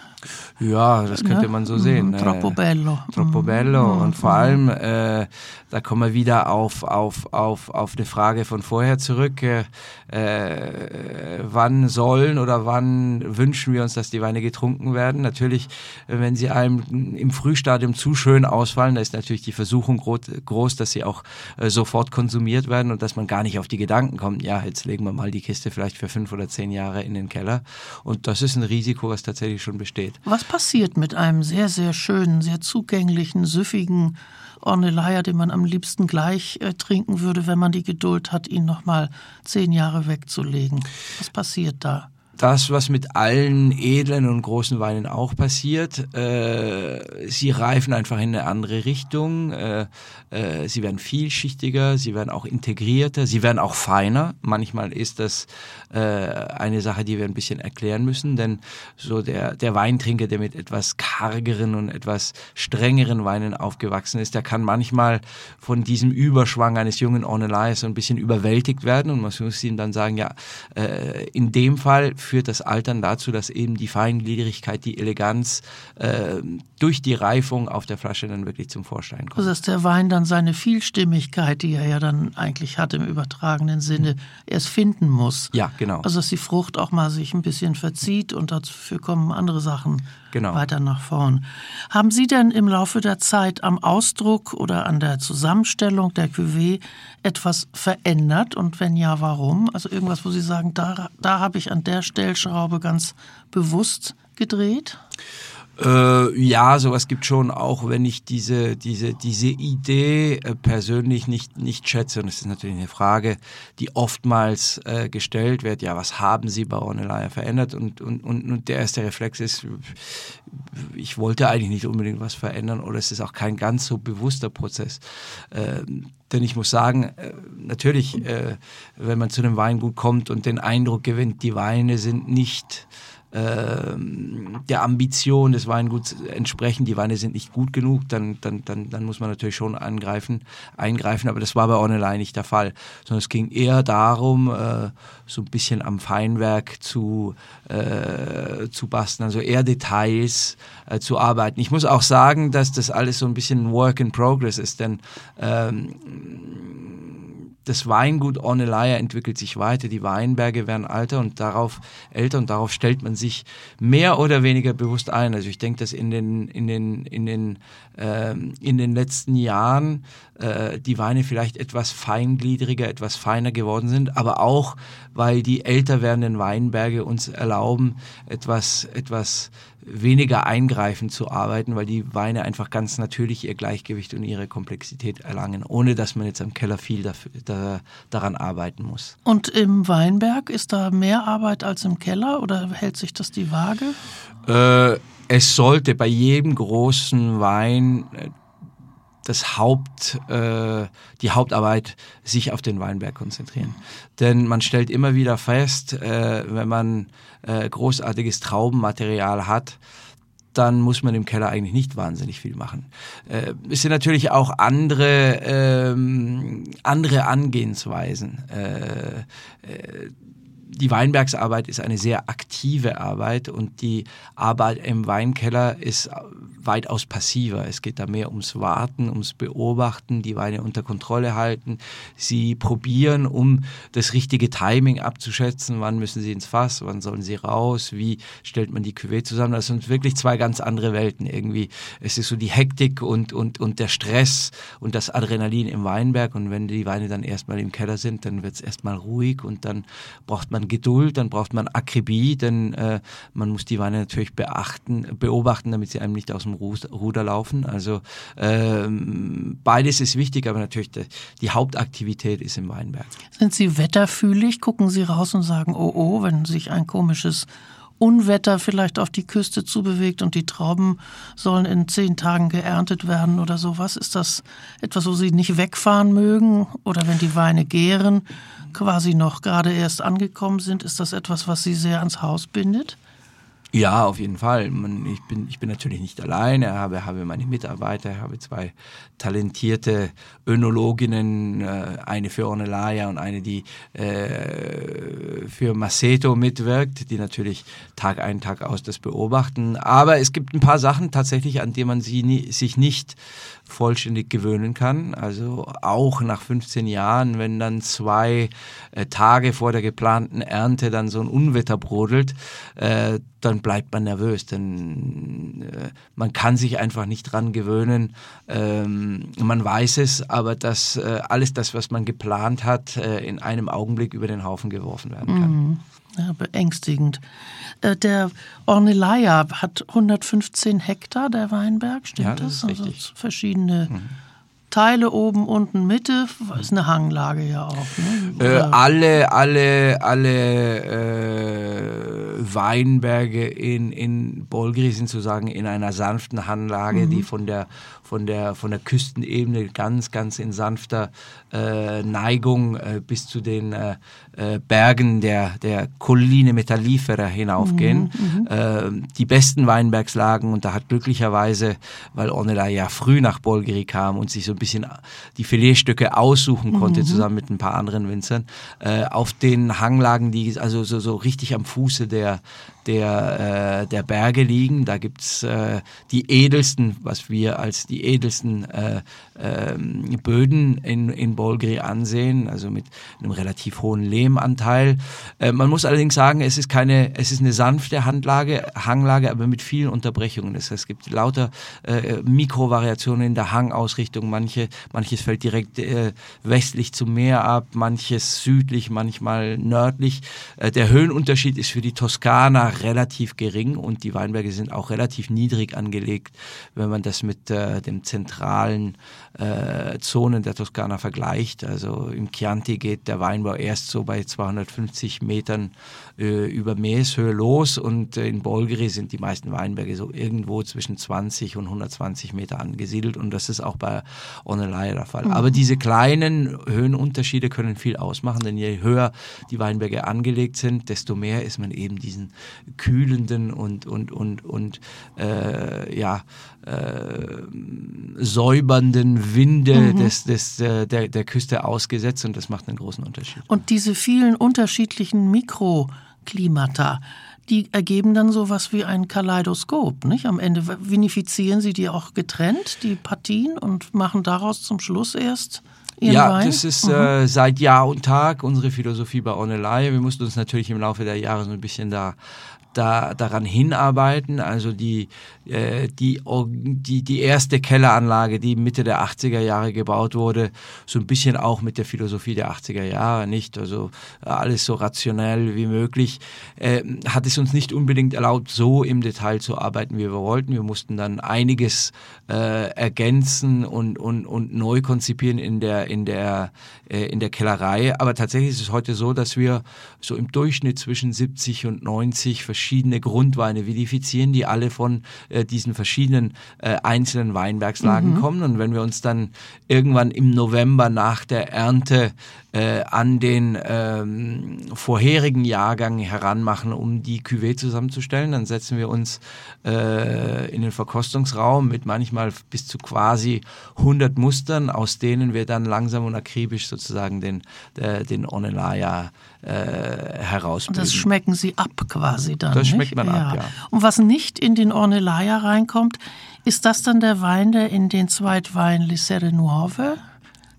Ja, das könnte Ne? man so sehen. Mhm, troppo bello. Troppo Mhm. bello. Mhm. Und vor allem, äh, da kommen wir wieder auf, auf, auf, auf eine Frage von vorher zurück. Äh, äh, wann sollen oder wann wünschen wir uns, dass die Weine getrunken werden? Natürlich, äh, wenn sie einem im Frühstadium zu schön ausfallen, da ist natürlich die Versuchung gro groß, dass sie auch äh, sofort konsumiert werden und dass man gar nicht auf die Gedanken kommt, ja, jetzt legen wir mal die Kiste vielleicht für fünf oder zehn Jahre in den Keller. Und das ist ein Risiko, was tatsächlich schon besteht. Was passiert mit einem sehr, sehr schönen, sehr zugänglichen, süffigen Ornellaia, den man am liebsten gleich äh, trinken würde, wenn man die Geduld hat, ihn nochmal zehn Jahre wegzulegen? Was passiert da? Das, was mit allen edlen und großen Weinen auch passiert. Äh, sie reifen einfach in eine andere Richtung. Äh, äh, sie werden vielschichtiger, sie werden auch integrierter, sie werden auch feiner. Manchmal ist das äh, eine Sache, die wir ein bisschen erklären müssen, denn so der, der Weintrinker, der mit etwas kargeren und etwas strengeren Weinen aufgewachsen ist, der kann manchmal von diesem Überschwang eines jungen Ornelais so ein bisschen überwältigt werden und man muss ihm dann sagen, ja, äh, in dem Fall führt das Altern dazu, dass eben die Feingliedrigkeit, die Eleganz äh, durch die Reifung auf der Flasche dann wirklich zum Vorschein kommt. Also dass der Wein dann seine Vielstimmigkeit, die er ja dann eigentlich hat im übertragenen Sinne, erst finden muss. Ja, genau. Also dass die Frucht auch mal sich ein bisschen verzieht und dafür kommen andere Sachen Genau. weiter nach vorn. Haben Sie denn im Laufe der Zeit am Ausdruck oder an der Zusammenstellung der Cuvée etwas verändert und wenn ja, warum? Also irgendwas, wo Sie sagen, da, da habe ich an der Stellschraube ganz bewusst gedreht? Äh, ja, sowas gibt schon, auch wenn ich diese, diese, diese Idee äh, persönlich nicht, nicht schätze. Und das ist natürlich eine Frage, die oftmals äh, gestellt wird. Ja, was haben Sie bei Ornellaia verändert? Und, und, und, und der erste Reflex ist, ich wollte eigentlich nicht unbedingt was verändern oder es ist auch kein ganz so bewusster Prozess. Ähm, denn ich muss sagen, äh, natürlich, äh, wenn man zu einem Weingut kommt und den Eindruck gewinnt, die Weine sind nicht der Ambition des Weinguts entsprechen, die Weine sind nicht gut genug, dann, dann, dann, dann muss man natürlich schon angreifen, eingreifen, aber das war bei Ornelei nicht der Fall, sondern es ging eher darum, äh, so ein bisschen am Feinwerk zu, äh, zu basteln, also eher Details äh, zu arbeiten. Ich muss auch sagen, dass das alles so ein bisschen Work in Progress ist, denn ähm, das Weingut Ornellaia entwickelt sich weiter, die Weinberge werden alter und darauf älter und darauf stellt man sich mehr oder weniger bewusst ein. Also ich denke, dass in den in den in den ähm, in den letzten Jahren äh, die Weine vielleicht etwas feingliedriger, etwas feiner geworden sind, aber auch weil die älter werdenden Weinberge uns erlauben, etwas etwas weniger eingreifend zu arbeiten, weil die Weine einfach ganz natürlich ihr Gleichgewicht und ihre Komplexität erlangen, ohne dass man jetzt am Keller viel dafür, da, daran arbeiten muss. Und im Weinberg ist da mehr Arbeit als im Keller oder hält sich das die Waage? Äh, es sollte bei jedem großen Wein äh, das Haupt, äh, die Hauptarbeit sich auf den Weinberg konzentrieren. Denn man stellt immer wieder fest, äh, wenn man äh, großartiges Traubenmaterial hat, dann muss man im Keller eigentlich nicht wahnsinnig viel machen. Äh, es sind natürlich auch andere, ähm, andere Angehensweisen. Äh, äh, die Weinbergsarbeit ist eine sehr aktive Arbeit und die Arbeit im Weinkeller ist weitaus passiver. Es geht da mehr ums Warten, ums Beobachten, die Weine unter Kontrolle halten. Sie probieren, um das richtige Timing abzuschätzen. Wann müssen sie ins Fass? Wann sollen sie raus? Wie stellt man die Cuvée zusammen? Das sind wirklich zwei ganz andere Welten irgendwie. Es ist so die Hektik und, und, und der Stress und das Adrenalin im Weinberg. Und wenn die Weine dann erstmal im Keller sind, dann wird es erstmal ruhig und dann braucht man Geduld, dann braucht man Akribie, denn äh, man muss die Weine natürlich beachten, beobachten, damit sie einem nicht aus dem Ruder laufen. Also ähm, beides ist wichtig, aber natürlich die, die Hauptaktivität ist im Weinberg. Sind Sie wetterfühlig? Gucken Sie raus und sagen, oh oh, wenn sich ein komisches Unwetter vielleicht auf die Küste zubewegt und die Trauben sollen in zehn Tagen geerntet werden oder sowas? Ist das etwas, wo Sie nicht wegfahren mögen? Oder wenn die Weine gären, quasi noch gerade erst angekommen sind, ist das etwas, was Sie sehr ans Haus bindet? Ja, auf jeden Fall. Ich bin, ich bin natürlich nicht alleine, ich habe, habe meine Mitarbeiter, ich habe zwei talentierte Önologinnen, äh, eine für Ornelaya und eine, die äh, für Maceto mitwirkt, die natürlich Tag ein, Tag aus das beobachten. Aber es gibt ein paar Sachen tatsächlich, an die man sie, sich nicht vollständig gewöhnen kann. Also auch nach 15 Jahren, wenn dann zwei äh, Tage vor der geplanten Ernte dann so ein Unwetter brodelt, äh, dann bleibt man nervös, denn äh, man kann sich einfach nicht dran gewöhnen. Ähm, man weiß es, aber dass äh, alles das, was man geplant hat, äh, in einem Augenblick über den Haufen geworfen werden kann. Mhm. Ja, beängstigend. Äh, der Ornellaia hat 115 Hektar, der Weinberg, stimmt ja, das? das? Also verschiedene mhm. Teile oben, unten, Mitte, ist eine Hanglage ja auch. Ne? Äh, alle, alle, alle äh, Weinberge in, in Bolgri sind sozusagen in einer sanften Hanglage, mhm. die von der von der, von der Küstenebene ganz, ganz in sanfter äh, Neigung äh, bis zu den äh, äh Bergen der, der Colline Metallifera hinaufgehen. Mhm, mhm, ähm, die besten Weinbergslagen und da hat glücklicherweise, weil Ornella ja früh nach Bolgeri kam und sich so ein bisschen die Filetstücke aussuchen konnte, mhm. zusammen mit ein paar anderen Winzern, äh, auf den Hanglagen, die also so, so richtig am Fuße der, der, äh, der Berge liegen. Da gibt's äh, die edelsten, was wir als die edelsten äh, äh, Böden in, in Bolgri ansehen, also mit einem relativ hohen Lehmanteil. Äh, man muss allerdings sagen, es ist keine, es ist eine sanfte Handlage, Hanglage, aber mit vielen Unterbrechungen. Das heißt, es gibt lauter äh, Mikrovariationen in der Hangausrichtung. Manche, manches fällt direkt äh, westlich zum Meer ab, manches südlich, manchmal nördlich. Äh, der Höhenunterschied ist für die Toskana relativ gering und die Weinberge sind auch relativ niedrig angelegt, wenn man das mit äh, den zentralen äh, Zonen der Toskana vergleicht. Also im Chianti geht der Weinbau erst so bei 250 Metern äh, über Meereshöhe los und äh, in Bolgeri sind die meisten Weinberge so irgendwo zwischen 20 und 120 Meter angesiedelt und das ist auch bei Ornellaia der Fall. Mhm. Aber diese kleinen Höhenunterschiede können viel ausmachen, denn je höher die Weinberge angelegt sind, desto mehr ist man eben diesen kühlenden und und und und äh, ja äh, säubernden Winde mhm. des, des, äh, der, der Küste ausgesetzt und das macht einen großen Unterschied. Und diese vielen unterschiedlichen Mikroklimata, die ergeben dann sowas wie ein Kaleidoskop, nicht? Am Ende vinifizieren sie die auch getrennt, die Partien, und machen daraus zum Schluss erst Ihren ja, Wein? das ist mhm. äh, seit Jahr und Tag unsere Philosophie bei Onelei. Wir mussten uns natürlich im Laufe der Jahre so ein bisschen da da, daran hinarbeiten. Also die, äh, die, die, die erste Kelleranlage, die Mitte der 80er Jahre gebaut wurde, so ein bisschen auch mit der Philosophie der 80er Jahre, nicht? Also alles so rationell wie möglich, äh, hat es uns nicht unbedingt erlaubt, so im Detail zu arbeiten, wie wir wollten. Wir mussten dann einiges äh, ergänzen und, und, und neu konzipieren in der, in der, äh, in der Kellerei. Aber tatsächlich ist es heute so, dass wir so im Durchschnitt zwischen 70 und 90 verschiedene verschiedene Grundweine vinifizieren, die alle von äh, diesen verschiedenen äh, einzelnen Weinbergslagen mhm. kommen. Und wenn wir uns dann irgendwann im November nach der Ernte äh, an den ähm, vorherigen Jahrgang heranmachen, um die Cuvée zusammenzustellen. Dann setzen wir uns äh, in den Verkostungsraum mit manchmal bis zu quasi 100 Mustern, aus denen wir dann langsam und akribisch sozusagen den, den Onelaya äh, herausbilden. Das schmecken Sie ab quasi dann. Das nicht? schmeckt man ja. ab, ja. Und was nicht in den Ornellaia reinkommt, ist das dann der Wein, der in den Zweitwein Lissere Nuove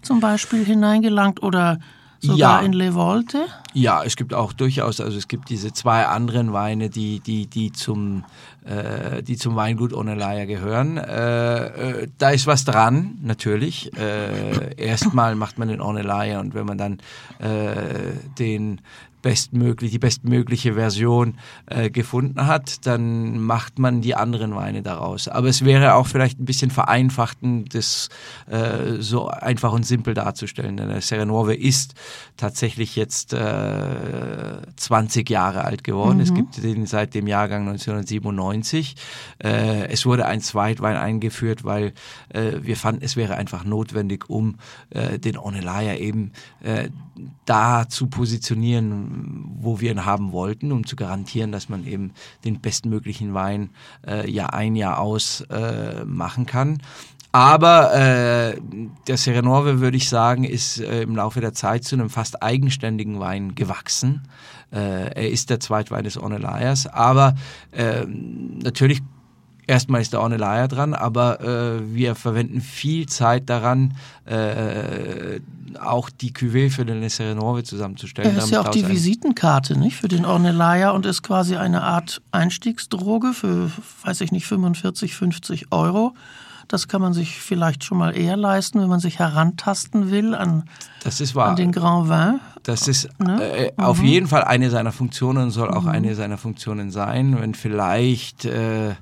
zum Beispiel hineingelangt oder sogar ja. in Le Volte? Ja, es gibt auch durchaus, also es gibt diese zwei anderen Weine, die, die, die zum, äh, die zum Weingut Onelaya gehören. Äh, äh, da ist was dran, natürlich. Äh, erstmal macht man den Onelaya und wenn man dann äh, den bestmöglich, die bestmögliche Version äh, gefunden hat, dann macht man die anderen Weine daraus. Aber es wäre auch vielleicht ein bisschen vereinfachtend, das äh, so einfach und simpel darzustellen. Denn der Serenove ist tatsächlich jetzt äh, 20 Jahre alt geworden. Mhm. Es gibt den seit dem Jahrgang 1997. Äh, es wurde ein Zweitwein eingeführt, weil äh, wir fanden, es wäre einfach notwendig, um äh, den Onelaya eben da zu positionieren, wo wir ihn haben wollten, um zu garantieren, dass man eben den bestmöglichen Wein äh, Jahr ein, Jahr aus äh, machen kann. Aber äh, der Serenove, würde ich sagen, ist äh, im Laufe der Zeit zu einem fast eigenständigen Wein gewachsen. Äh, er ist der Zweitwein des Ornelayers, aber äh, natürlich Erstmal ist der Ornellaia dran, aber äh, wir verwenden viel Zeit daran, äh, auch die Cuvée für den Serenove zusammenzustellen. Das ist ja auch die Visitenkarte nicht, für den Ornellaia und ist quasi eine Art Einstiegsdroge für, weiß ich nicht, 45, 50 Euro. Das kann man sich vielleicht schon mal eher leisten, wenn man sich herantasten will an, an den Grand Vin. Das ist ne? äh, mhm. auf jeden Fall eine seiner Funktionen, soll auch mhm. eine seiner Funktionen sein. Wenn vielleicht äh,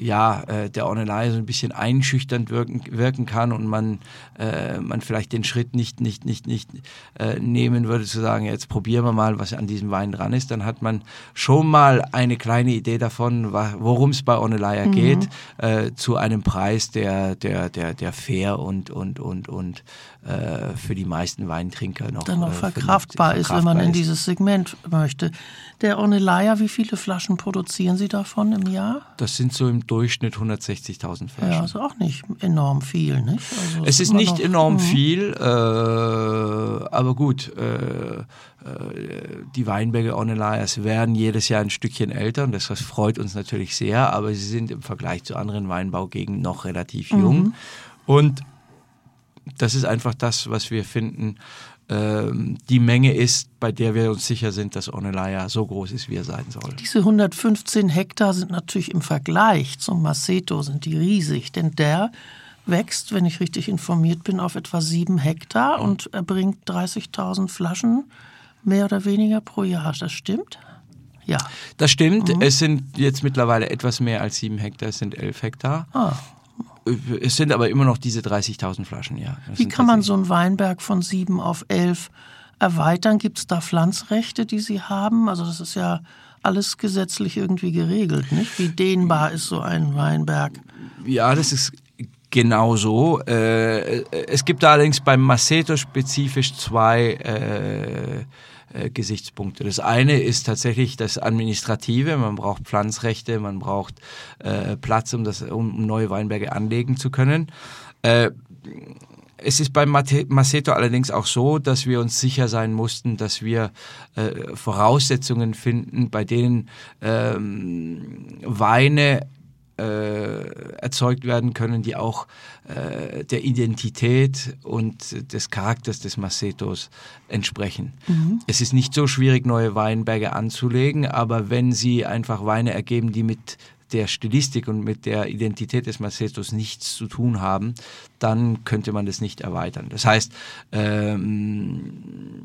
ja, äh, der Ornelei so ein bisschen einschüchternd wirken, wirken kann und man, äh, man vielleicht den Schritt nicht, nicht, nicht, nicht äh, nehmen würde, zu sagen, jetzt probieren wir mal, was an diesem Wein dran ist, dann hat man schon mal eine kleine Idee davon, worum es bei Ornelaya mhm. geht, äh, zu einem Preis, der, der, der, der fair und, und, und, und äh, für die meisten Weintrinker noch, dann noch äh, verkraftbar, ist, wenn man in dieses Segment möchte. Der Ornelaya, wie viele Flaschen produzieren Sie davon im Jahr? Das sind so im Durchschnitt 160.000 Flaschen. Ja, ist auch nicht enorm viel, nicht? Also es ist nicht enorm mh. viel, äh, aber gut. Äh, äh die Weinberge Ornelayas werden jedes Jahr ein Stückchen älter und das freut uns natürlich sehr, aber sie sind im Vergleich zu anderen Weinbaugegenden noch relativ jung. Mhm. Und das ist einfach das, was wir finden, die Menge ist, bei der wir uns sicher sind, dass Onelaya so groß ist, wie er sein soll. Diese 115 Hektar sind natürlich im Vergleich zum Maceto sind die riesig, denn der wächst, wenn ich richtig informiert bin, auf etwa sieben Hektar und er bringt 30.000 Flaschen mehr oder weniger pro Jahr. Das stimmt? Ja. Das stimmt. Mhm. Es sind jetzt mittlerweile etwas mehr als sieben Hektar, es sind elf Hektar. Ah. Es sind aber immer noch diese 30.000 Flaschen, ja. Das Wie kann man so einen Weinberg von sieben auf elf erweitern? Gibt es da Pflanzrechte, die Sie haben? Also das ist ja alles gesetzlich irgendwie geregelt, nicht? Wie dehnbar ist so ein Weinberg? Ja, das ist genau so. Äh, es gibt allerdings beim Maceto spezifisch zwei äh, Gesichtspunkte. Das eine ist tatsächlich das Administrative. Man braucht Pflanzrechte, man braucht äh, Platz, um, das, um neue Weinberge anlegen zu können. Äh, es ist beim Maceto allerdings auch so, dass wir uns sicher sein mussten, dass wir äh, Voraussetzungen finden, bei denen ähm, Weine äh, erzeugt werden können, die auch äh, der Identität und des Charakters des Macetos entsprechen. Mhm. Es ist nicht so schwierig, neue Weinberge anzulegen, aber wenn sie einfach Weine ergeben, die mit der Stilistik und mit der Identität des Macetos nichts zu tun haben, dann könnte man das nicht erweitern. Das heißt, ähm,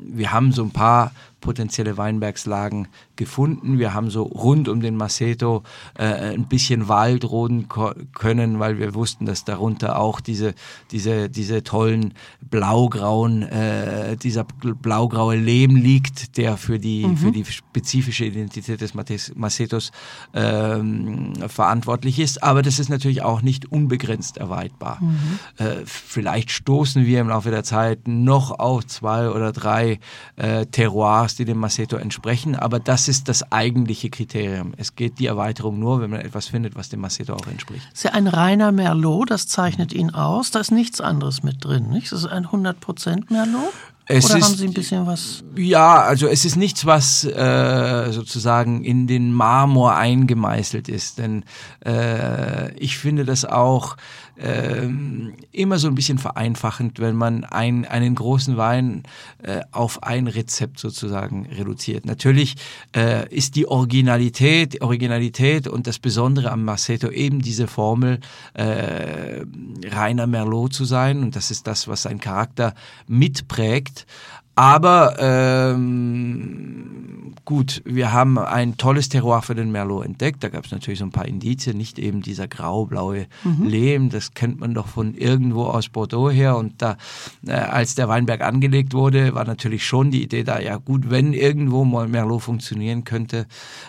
wir haben so ein paar potenzielle Weinbergslagen gefunden. Wir haben so rund um den Maceto äh, ein bisschen Wald roden können, weil wir wussten, dass darunter auch diese, diese, diese tollen blaugrauen, äh, dieser blaugraue Lehm liegt, der für die, mhm. für die spezifische Identität des Macetos ähm, verantwortlich ist. Aber das ist natürlich auch nicht unbegrenzt erweiterbar. Mhm. Äh, vielleicht stoßen wir im Laufe der Zeit noch auf zwei oder drei äh, Terroirs, die dem Maceto entsprechen. Aber das ist das eigentliche Kriterium. Es geht die Erweiterung nur, wenn man etwas findet, was dem Maceto auch entspricht. Das ist ja ein reiner Merlot, das zeichnet ihn aus. Da ist nichts anderes mit drin, nicht? Das ist ein 100% Merlot? Es Oder ist, haben Sie ein bisschen was? Ja, also es ist nichts, was äh, sozusagen in den Marmor eingemeißelt ist. Denn äh, ich finde das auch äh, immer so ein bisschen vereinfachend, wenn man ein, einen großen Wein äh, auf ein Rezept sozusagen reduziert. Natürlich äh, ist die Originalität, Originalität und das Besondere am Maceto eben diese Formel, äh, reiner Merlot zu sein. Und das ist das, was sein Charakter mitprägt. Aber ähm, gut, wir haben ein tolles Terroir für den Merlot entdeckt. Da gab es natürlich so ein paar Indizien, nicht eben dieser grau-blaue mhm. Lehm, das kennt man doch von irgendwo aus Bordeaux her. Und da, äh, als der Weinberg angelegt wurde, war natürlich schon die Idee da, ja gut, wenn irgendwo mal Merlot funktionieren könnte,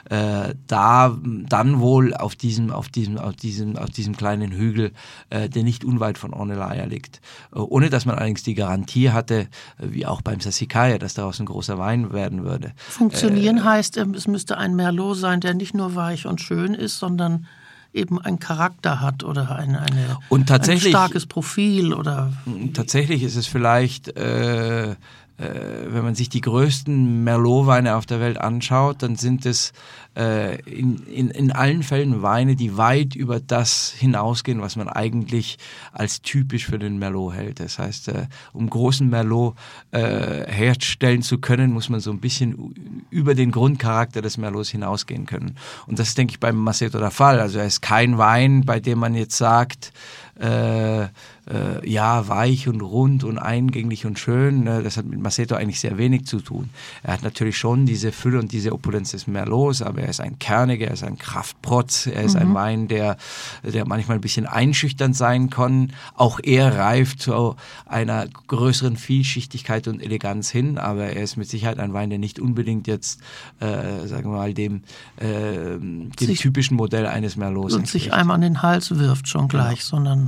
äh, da dann wohl auf diesem, auf diesem, auf diesem, auf diesem kleinen Hügel, äh, der nicht unweit von Ornellaia liegt. Äh, ohne dass man allerdings die Garantie hatte, äh, wie auch beim Sikaya, dass daraus ein großer Wein werden würde. Funktionieren äh, heißt, ähm, es müsste ein Merlot sein, der nicht nur weich und schön ist, sondern eben einen Charakter hat oder eine, eine und tatsächlich, ein starkes Profil oder tatsächlich ist es vielleicht äh, wenn man sich die größten Merlot-Weine auf der Welt anschaut, dann sind es äh, in, in, in allen Fällen Weine, die weit über das hinausgehen, was man eigentlich als typisch für den Merlot hält. Das heißt, äh, um großen Merlot äh, herstellen zu können, muss man so ein bisschen über den Grundcharakter des Merlots hinausgehen können. Und das ist, denke ich, beim Maceto der Fall. Also er ist kein Wein, bei dem man jetzt sagt, äh, äh, ja, weich und rund und eingänglich und schön. Ne? Das hat mit Maceto eigentlich sehr wenig zu tun. Er hat natürlich schon diese Fülle und diese Opulenz des Merlots, aber er ist ein kerniger, er ist ein Kraftprotz, er ist mhm. ein Wein, der, der manchmal ein bisschen einschüchternd sein kann. Auch er reift zu einer größeren Vielschichtigkeit und Eleganz hin, aber er ist mit Sicherheit ein Wein, der nicht unbedingt jetzt, äh, sagen wir mal, dem, äh, dem sich, typischen Modell eines Merlots und sich einmal an den Hals wirft schon gleich, genau. sondern.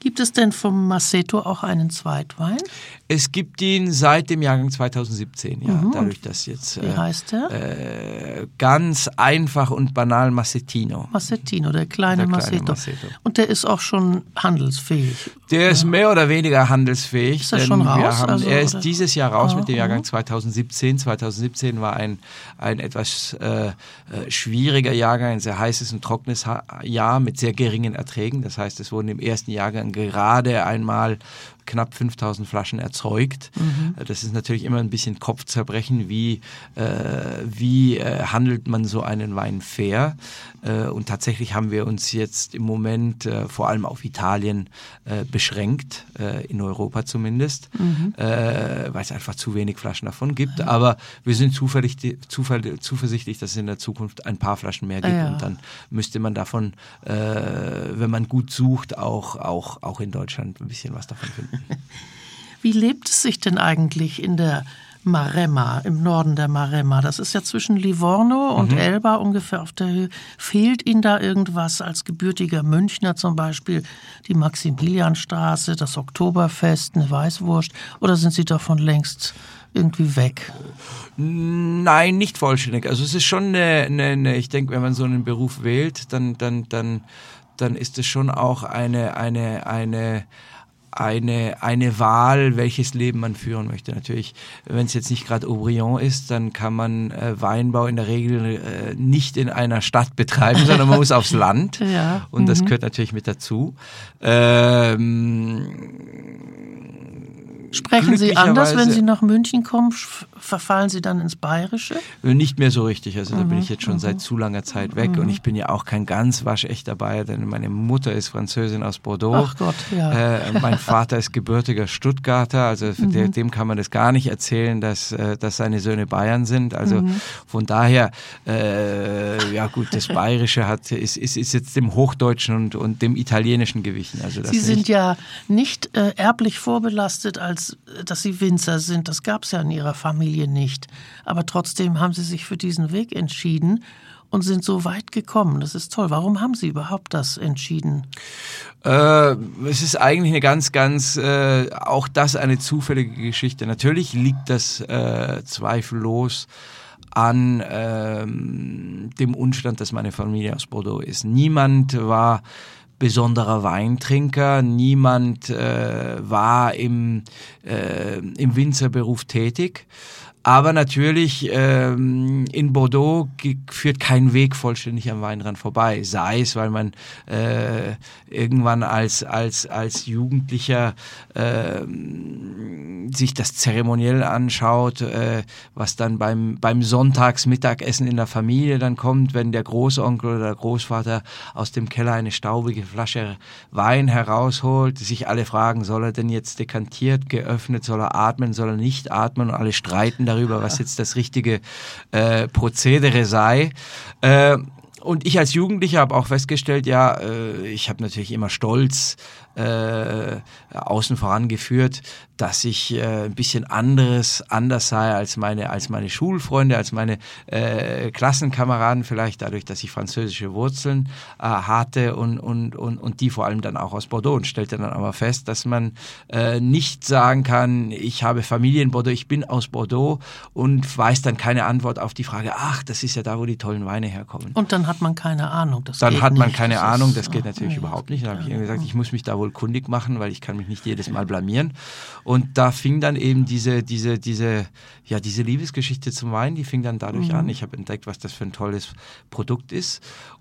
Gibt es denn vom Maceto auch einen Zweitwein? Es gibt ihn seit dem Jahrgang 2017, ja. Mhm. Dadurch, dass jetzt. Wie äh, heißt der? Äh, ganz einfach und banal Massetino. Massetino, der kleine, der kleine. Maceto. Und der ist auch schon handelsfähig. Der ja. ist mehr oder weniger handelsfähig. Ist er schon raus? Haben, also, er ist oder? dieses Jahr raus oh, mit dem Jahrgang 2017. 2017 war ein, ein etwas äh, äh, schwieriger Jahrgang, ein sehr heißes und trockenes Jahr mit sehr geringen Erträgen. Das heißt, es wurden im ersten Jahrgang gerade einmal knapp 5000 Flaschen erzeugt. Mhm. Das ist natürlich immer ein bisschen Kopfzerbrechen, wie, äh, wie äh, handelt man so einen Wein fair. Äh, und tatsächlich haben wir uns jetzt im Moment äh, vor allem auf Italien äh, beschränkt, äh, in Europa zumindest, mhm. weil es einfach zu wenig Flaschen davon gibt. Aber wir sind zuversichtlich, dass es in der Zukunft ein paar Flaschen mehr gibt. Ja. Und dann müsste man davon, wenn man gut sucht, auch, auch, auch in Deutschland ein bisschen was davon finden. Wie lebt es sich denn eigentlich in der Maremma, im Norden der Maremma? Das ist ja zwischen Livorno und mhm. Elba ungefähr auf der Höhe. Fehlt Ihnen da irgendwas als gebürtiger Münchner zum Beispiel? Die Maximilianstraße, das Oktoberfest, eine Weißwurst? Oder sind Sie davon längst irgendwie weg? Nein, nicht vollständig. Also es ist schon eine, eine, eine ich denke, wenn man so einen Beruf wählt, dann, dann, dann, dann ist es schon auch eine, eine, eine, eine, eine Wahl, welches Leben man führen möchte. Natürlich, wenn es jetzt nicht gerade Aubryon ist, dann kann man äh, Weinbau in der Regel äh, nicht in einer Stadt betreiben, sondern man muss aufs Land. Ja. Und mhm. das gehört natürlich mit dazu. Ähm, Sprechen Sie anders, wenn Sie nach München kommen? Verfallen Sie dann ins Bayerische? Nicht mehr so richtig. Also da bin ich jetzt schon mhm. seit zu langer Zeit weg mhm. und ich bin ja auch kein ganz waschechter Bayer, denn meine Mutter ist Französin aus Bordeaux. Ach Gott, ja. Äh, mein Vater ist gebürtiger Stuttgarter, also mhm. dem kann man das gar nicht erzählen, dass, äh, dass seine Söhne Bayern sind. Also mhm. von daher, äh, ja gut, das Bayerische hat, ist, ist, ist jetzt dem Hochdeutschen und, und dem Italienischen gewichen. Also Sie sind ja nicht äh, erblich vorbelastet als als dass sie Winzer sind. Das gab es ja in ihrer Familie nicht. Aber trotzdem haben sie sich für diesen Weg entschieden. und sind so weit gekommen. Das ist toll. Warum haben Sie überhaupt das entschieden? Äh, es ist eigentlich eine ganz, ganz, äh, auch das eine zufällige Geschichte. Natürlich liegt das äh, zweifellos an ähm, dem Umstand, dass meine Familie aus Bordeaux ist. Niemand war besonderer Weintrinker, niemand äh, war im, äh, im Winzerberuf tätig. Aber natürlich ähm, in Bordeaux führt kein Weg vollständig am Weinrand vorbei. Sei es, weil man äh, irgendwann als als als Jugendlicher äh, sich das zeremoniell anschaut, äh, was dann beim beim Sonntagsmittagessen in der Familie dann kommt, wenn der Großonkel oder der Großvater aus dem Keller eine staubige Flasche Wein herausholt, sich alle fragen, soll er denn jetzt dekantiert, geöffnet, soll er atmen, soll er nicht atmen und alle streiten darüber, was jetzt das richtige äh, Prozedere sei. Äh, und ich als Jugendlicher habe auch festgestellt, ja, äh, ich habe natürlich immer stolz äh, außen vorangeführt, dass ich äh, ein bisschen anderes, anders sei als meine, als meine Schulfreunde, als meine äh, Klassenkameraden, vielleicht dadurch, dass ich französische Wurzeln äh, hatte und, und, und, und die vor allem dann auch aus Bordeaux und stellte dann aber fest, dass man äh, nicht sagen kann, ich habe Familie in Bordeaux, ich bin aus Bordeaux und weiß dann keine Antwort auf die Frage, ach, das ist ja da, wo die tollen Weine herkommen. Und dann hat man keine Ahnung. Das dann hat man nicht. keine das Ahnung, das geht natürlich überhaupt nicht. Dann habe ich gesagt, ich muss mich da wohl kundig machen, weil ich kann mich nicht jedes Mal blamieren. Und da fing dann eben diese, diese, diese, ja, diese Liebesgeschichte zum Wein, die fing dann dadurch mhm. an. Ich habe entdeckt, was das für ein tolles Produkt ist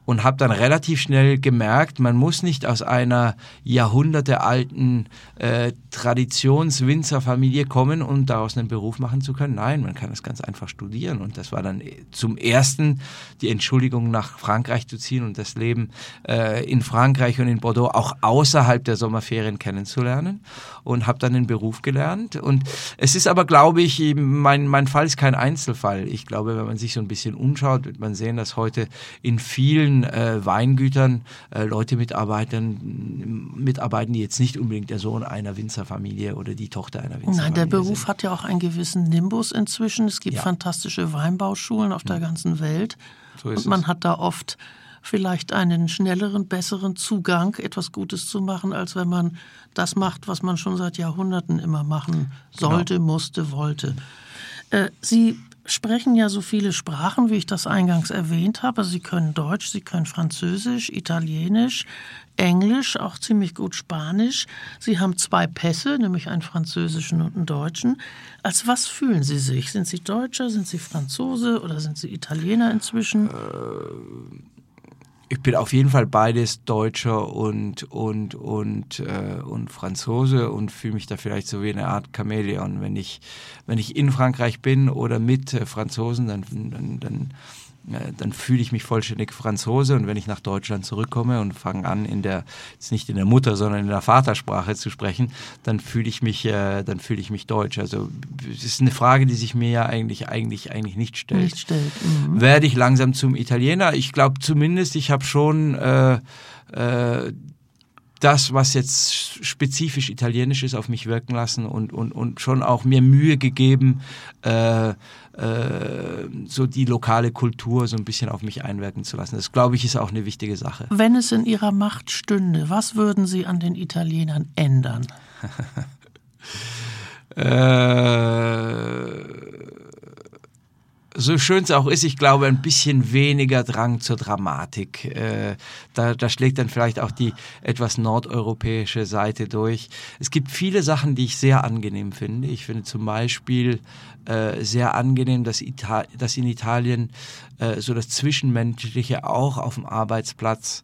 und habe dann relativ schnell gemerkt, man muss nicht aus einer jahrhundertealten äh, Traditionswinzerfamilie kommen, um daraus einen Beruf machen zu können. Nein, man kann es ganz einfach studieren. Und das war dann zum ersten die Entschuldigung, nach Frankreich zu ziehen und das Leben äh, in Frankreich und in Bordeaux auch außerhalb der Sommerferien kennenzulernen. Und habe dann den Beruf gelernt. Und es ist aber, glaube ich, mein, mein Fall ist kein Einzelfall. Ich glaube, wenn man sich so ein bisschen umschaut, wird man sehen, dass heute in vielen äh, Weingütern äh, Leute mitarbeiten, mitarbeiten, die jetzt nicht unbedingt der Sohn einer Winzerfamilie oder die Tochter einer Winzerfamilie Nein, der Beruf sind. hat ja auch einen gewissen Nimbus inzwischen. Es gibt ja. fantastische Weinbauschulen auf der mhm. ganzen Welt. So und man es. hat da oft vielleicht einen schnelleren, besseren Zugang, etwas Gutes zu machen, als wenn man das macht, was man schon seit Jahrhunderten immer machen sollte, genau. musste, wollte. Äh, Sie sprechen ja so viele Sprachen, wie ich das eingangs erwähnt habe. Sie können Deutsch, Sie können Französisch, Italienisch, Englisch, auch ziemlich gut Spanisch. Sie haben zwei Pässe, nämlich einen französischen und einen deutschen. Als was fühlen Sie sich? Sind Sie Deutscher, sind Sie Franzose oder sind Sie Italiener inzwischen? Äh ich bin auf jeden Fall beides Deutscher und, und, und, äh, und Franzose und fühle mich da vielleicht so wie eine Art Chamäleon. Wenn ich, wenn ich in Frankreich bin oder mit äh, Franzosen, dann, dann, dann dann fühle ich mich vollständig Franzose und wenn ich nach Deutschland zurückkomme und fange an in der jetzt nicht in der Mutter, sondern in der Vatersprache zu sprechen, dann fühle ich mich äh, dann fühle ich mich deutsch. Also es ist eine Frage, die sich mir ja eigentlich eigentlich eigentlich nicht stellt. Nicht stellt. Mhm. Werde ich langsam zum Italiener? Ich glaube zumindest, ich habe schon äh, äh, das, was jetzt spezifisch italienisch ist, auf mich wirken lassen und, und, und schon auch mir Mühe gegeben, äh, so die lokale Kultur so ein bisschen auf mich einwirken zu lassen. Das, glaube ich, ist auch eine wichtige Sache. Wenn es in Ihrer Macht stünde, was würden Sie an den Italienern ändern? äh, so schön es auch ist, ich glaube, ein bisschen weniger Drang zur Dramatik. Äh, da, da schlägt dann vielleicht auch die etwas nordeuropäische Seite durch. Es gibt viele Sachen, die ich sehr angenehm finde. Ich finde zum Beispiel äh, sehr angenehm, dass, Ita dass in Italien äh, so das Zwischenmenschliche auch auf dem Arbeitsplatz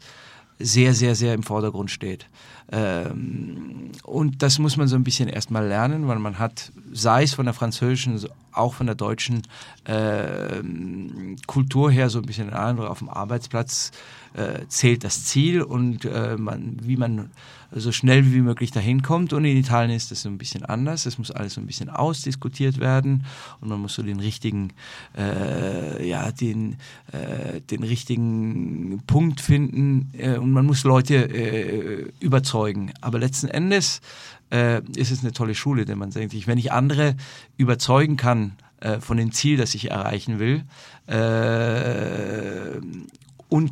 sehr, sehr, sehr im Vordergrund steht. Ähm, und das muss man so ein bisschen erstmal lernen, weil man hat, sei es von der französischen, auch von der deutschen äh, Kultur her so ein bisschen den Eindruck, auf dem Arbeitsplatz äh, zählt das Ziel und äh, man, wie man so schnell wie möglich dahin kommt. Und in Italien ist das so ein bisschen anders. Es muss alles so ein bisschen ausdiskutiert werden und man muss so den richtigen, äh, ja, den, äh, den richtigen Punkt finden äh, und man muss Leute äh, überzeugen. Aber letzten Endes äh, ist es eine tolle Schule, denn man denkt sich, wenn ich andere überzeugen kann, äh, von dem Ziel, das ich erreichen will. Und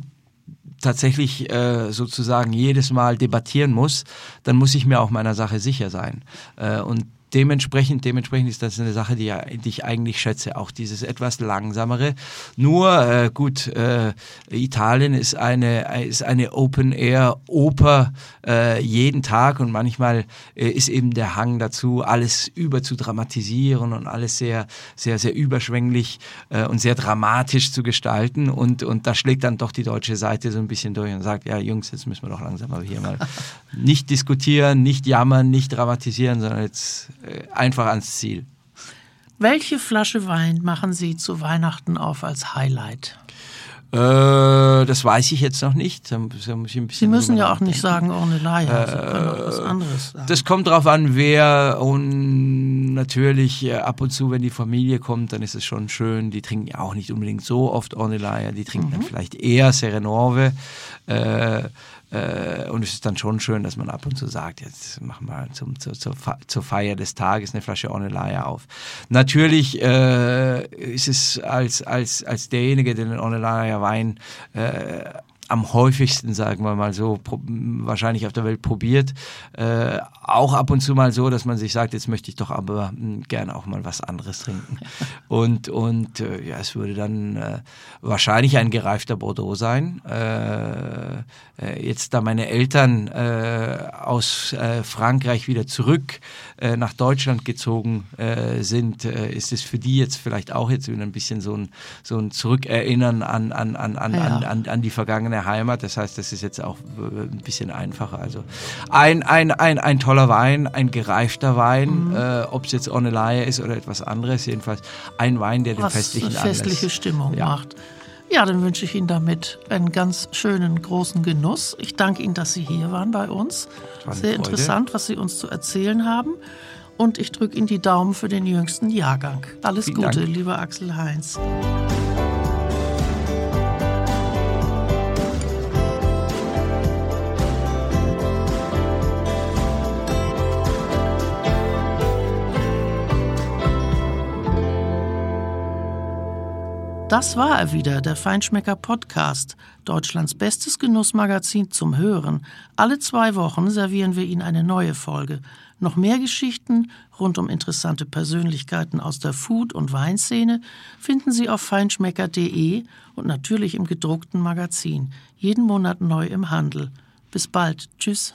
tatsächlich äh, sozusagen jedes Mal debattieren muss, dann muss ich mir auch meiner Sache sicher sein. Äh, und dementsprechend, dementsprechend ist das eine Sache, die, die ich eigentlich schätze. Auch dieses etwas langsamere. Nur, äh, gut, äh, Italien ist eine, ist eine Open-Air-Oper äh, jeden Tag und manchmal äh, ist eben der Hang dazu, alles über zu dramatisieren und alles sehr, sehr, sehr überschwänglich äh, und sehr dramatisch zu gestalten. Und, und da schlägt dann doch die deutsche Seite so ein bisschen durch und sagt, ja, Jungs, jetzt müssen wir doch langsam mal hier mal nicht diskutieren, nicht jammern, nicht dramatisieren, sondern jetzt einfach ans Ziel. Welche Flasche Wein machen Sie zu Weihnachten auf als Highlight? Äh, das weiß ich jetzt noch nicht. Sie müssen ja auch nicht sagen Ornellaia, Sie können auch was anderes sagen. Das kommt darauf an, wer und natürlich äh, ab und zu, wenn die Familie kommt, dann ist es schon schön. Die trinken ja auch nicht unbedingt so oft Ornellaia, die trinken mhm. dann vielleicht eher Serenove. Äh, äh, und es ist dann schon schön, dass man ab und zu sagt, jetzt machen wir zum, zur, zur Feier des Tages eine Flasche Ornellaia auf. Natürlich äh, ist es als, als, als derjenige, der den Ornellaia Wein äh, am häufigsten, sagen wir mal so, wahrscheinlich auf der Welt probiert. Äh, auch ab und zu mal so, dass man sich sagt, jetzt möchte ich doch aber hm, gerne auch mal was anderes trinken. Und, und äh, ja, es würde dann äh, wahrscheinlich ein gereifter Bordeaux sein. Äh, äh, jetzt, da meine Eltern äh, aus Frankreich wieder zurück nach Deutschland gezogen sind, ist es für die jetzt vielleicht auch jetzt wieder ein bisschen so ein, so ein Zurückerinnern an, an, an, an, ja. an, an, an die vergangene Heimat. Das heißt, das ist jetzt auch ein bisschen einfacher. Also ein, ein, ein, ein toller Wein, ein gereifter Wein, mhm. äh, ob es jetzt Ornellaia ist oder etwas anderes, jedenfalls ein Wein, der den festlichen eine festliche Stimmung ja. macht. Ja, dann wünsche ich Ihnen damit einen ganz schönen großen Genuss. Ich danke Ihnen, dass Sie hier waren bei uns. Sehr Freude. interessant, was Sie uns zu erzählen haben. Und ich drücke Ihnen die Daumen für den jüngsten Jahrgang. Alles Vielen Gute, Dank. lieber Axel Heinz. Das war er wieder, der Feinschmecker Podcast, Deutschlands bestes Genussmagazin zum Hören. Alle zwei Wochen servieren wir Ihnen eine neue Folge. Noch mehr Geschichten rund um interessante Persönlichkeiten aus der Food- und Weinszene finden Sie auf feinschmecker.de und natürlich im gedruckten Magazin. Jeden Monat neu im Handel. Bis bald. Tschüss.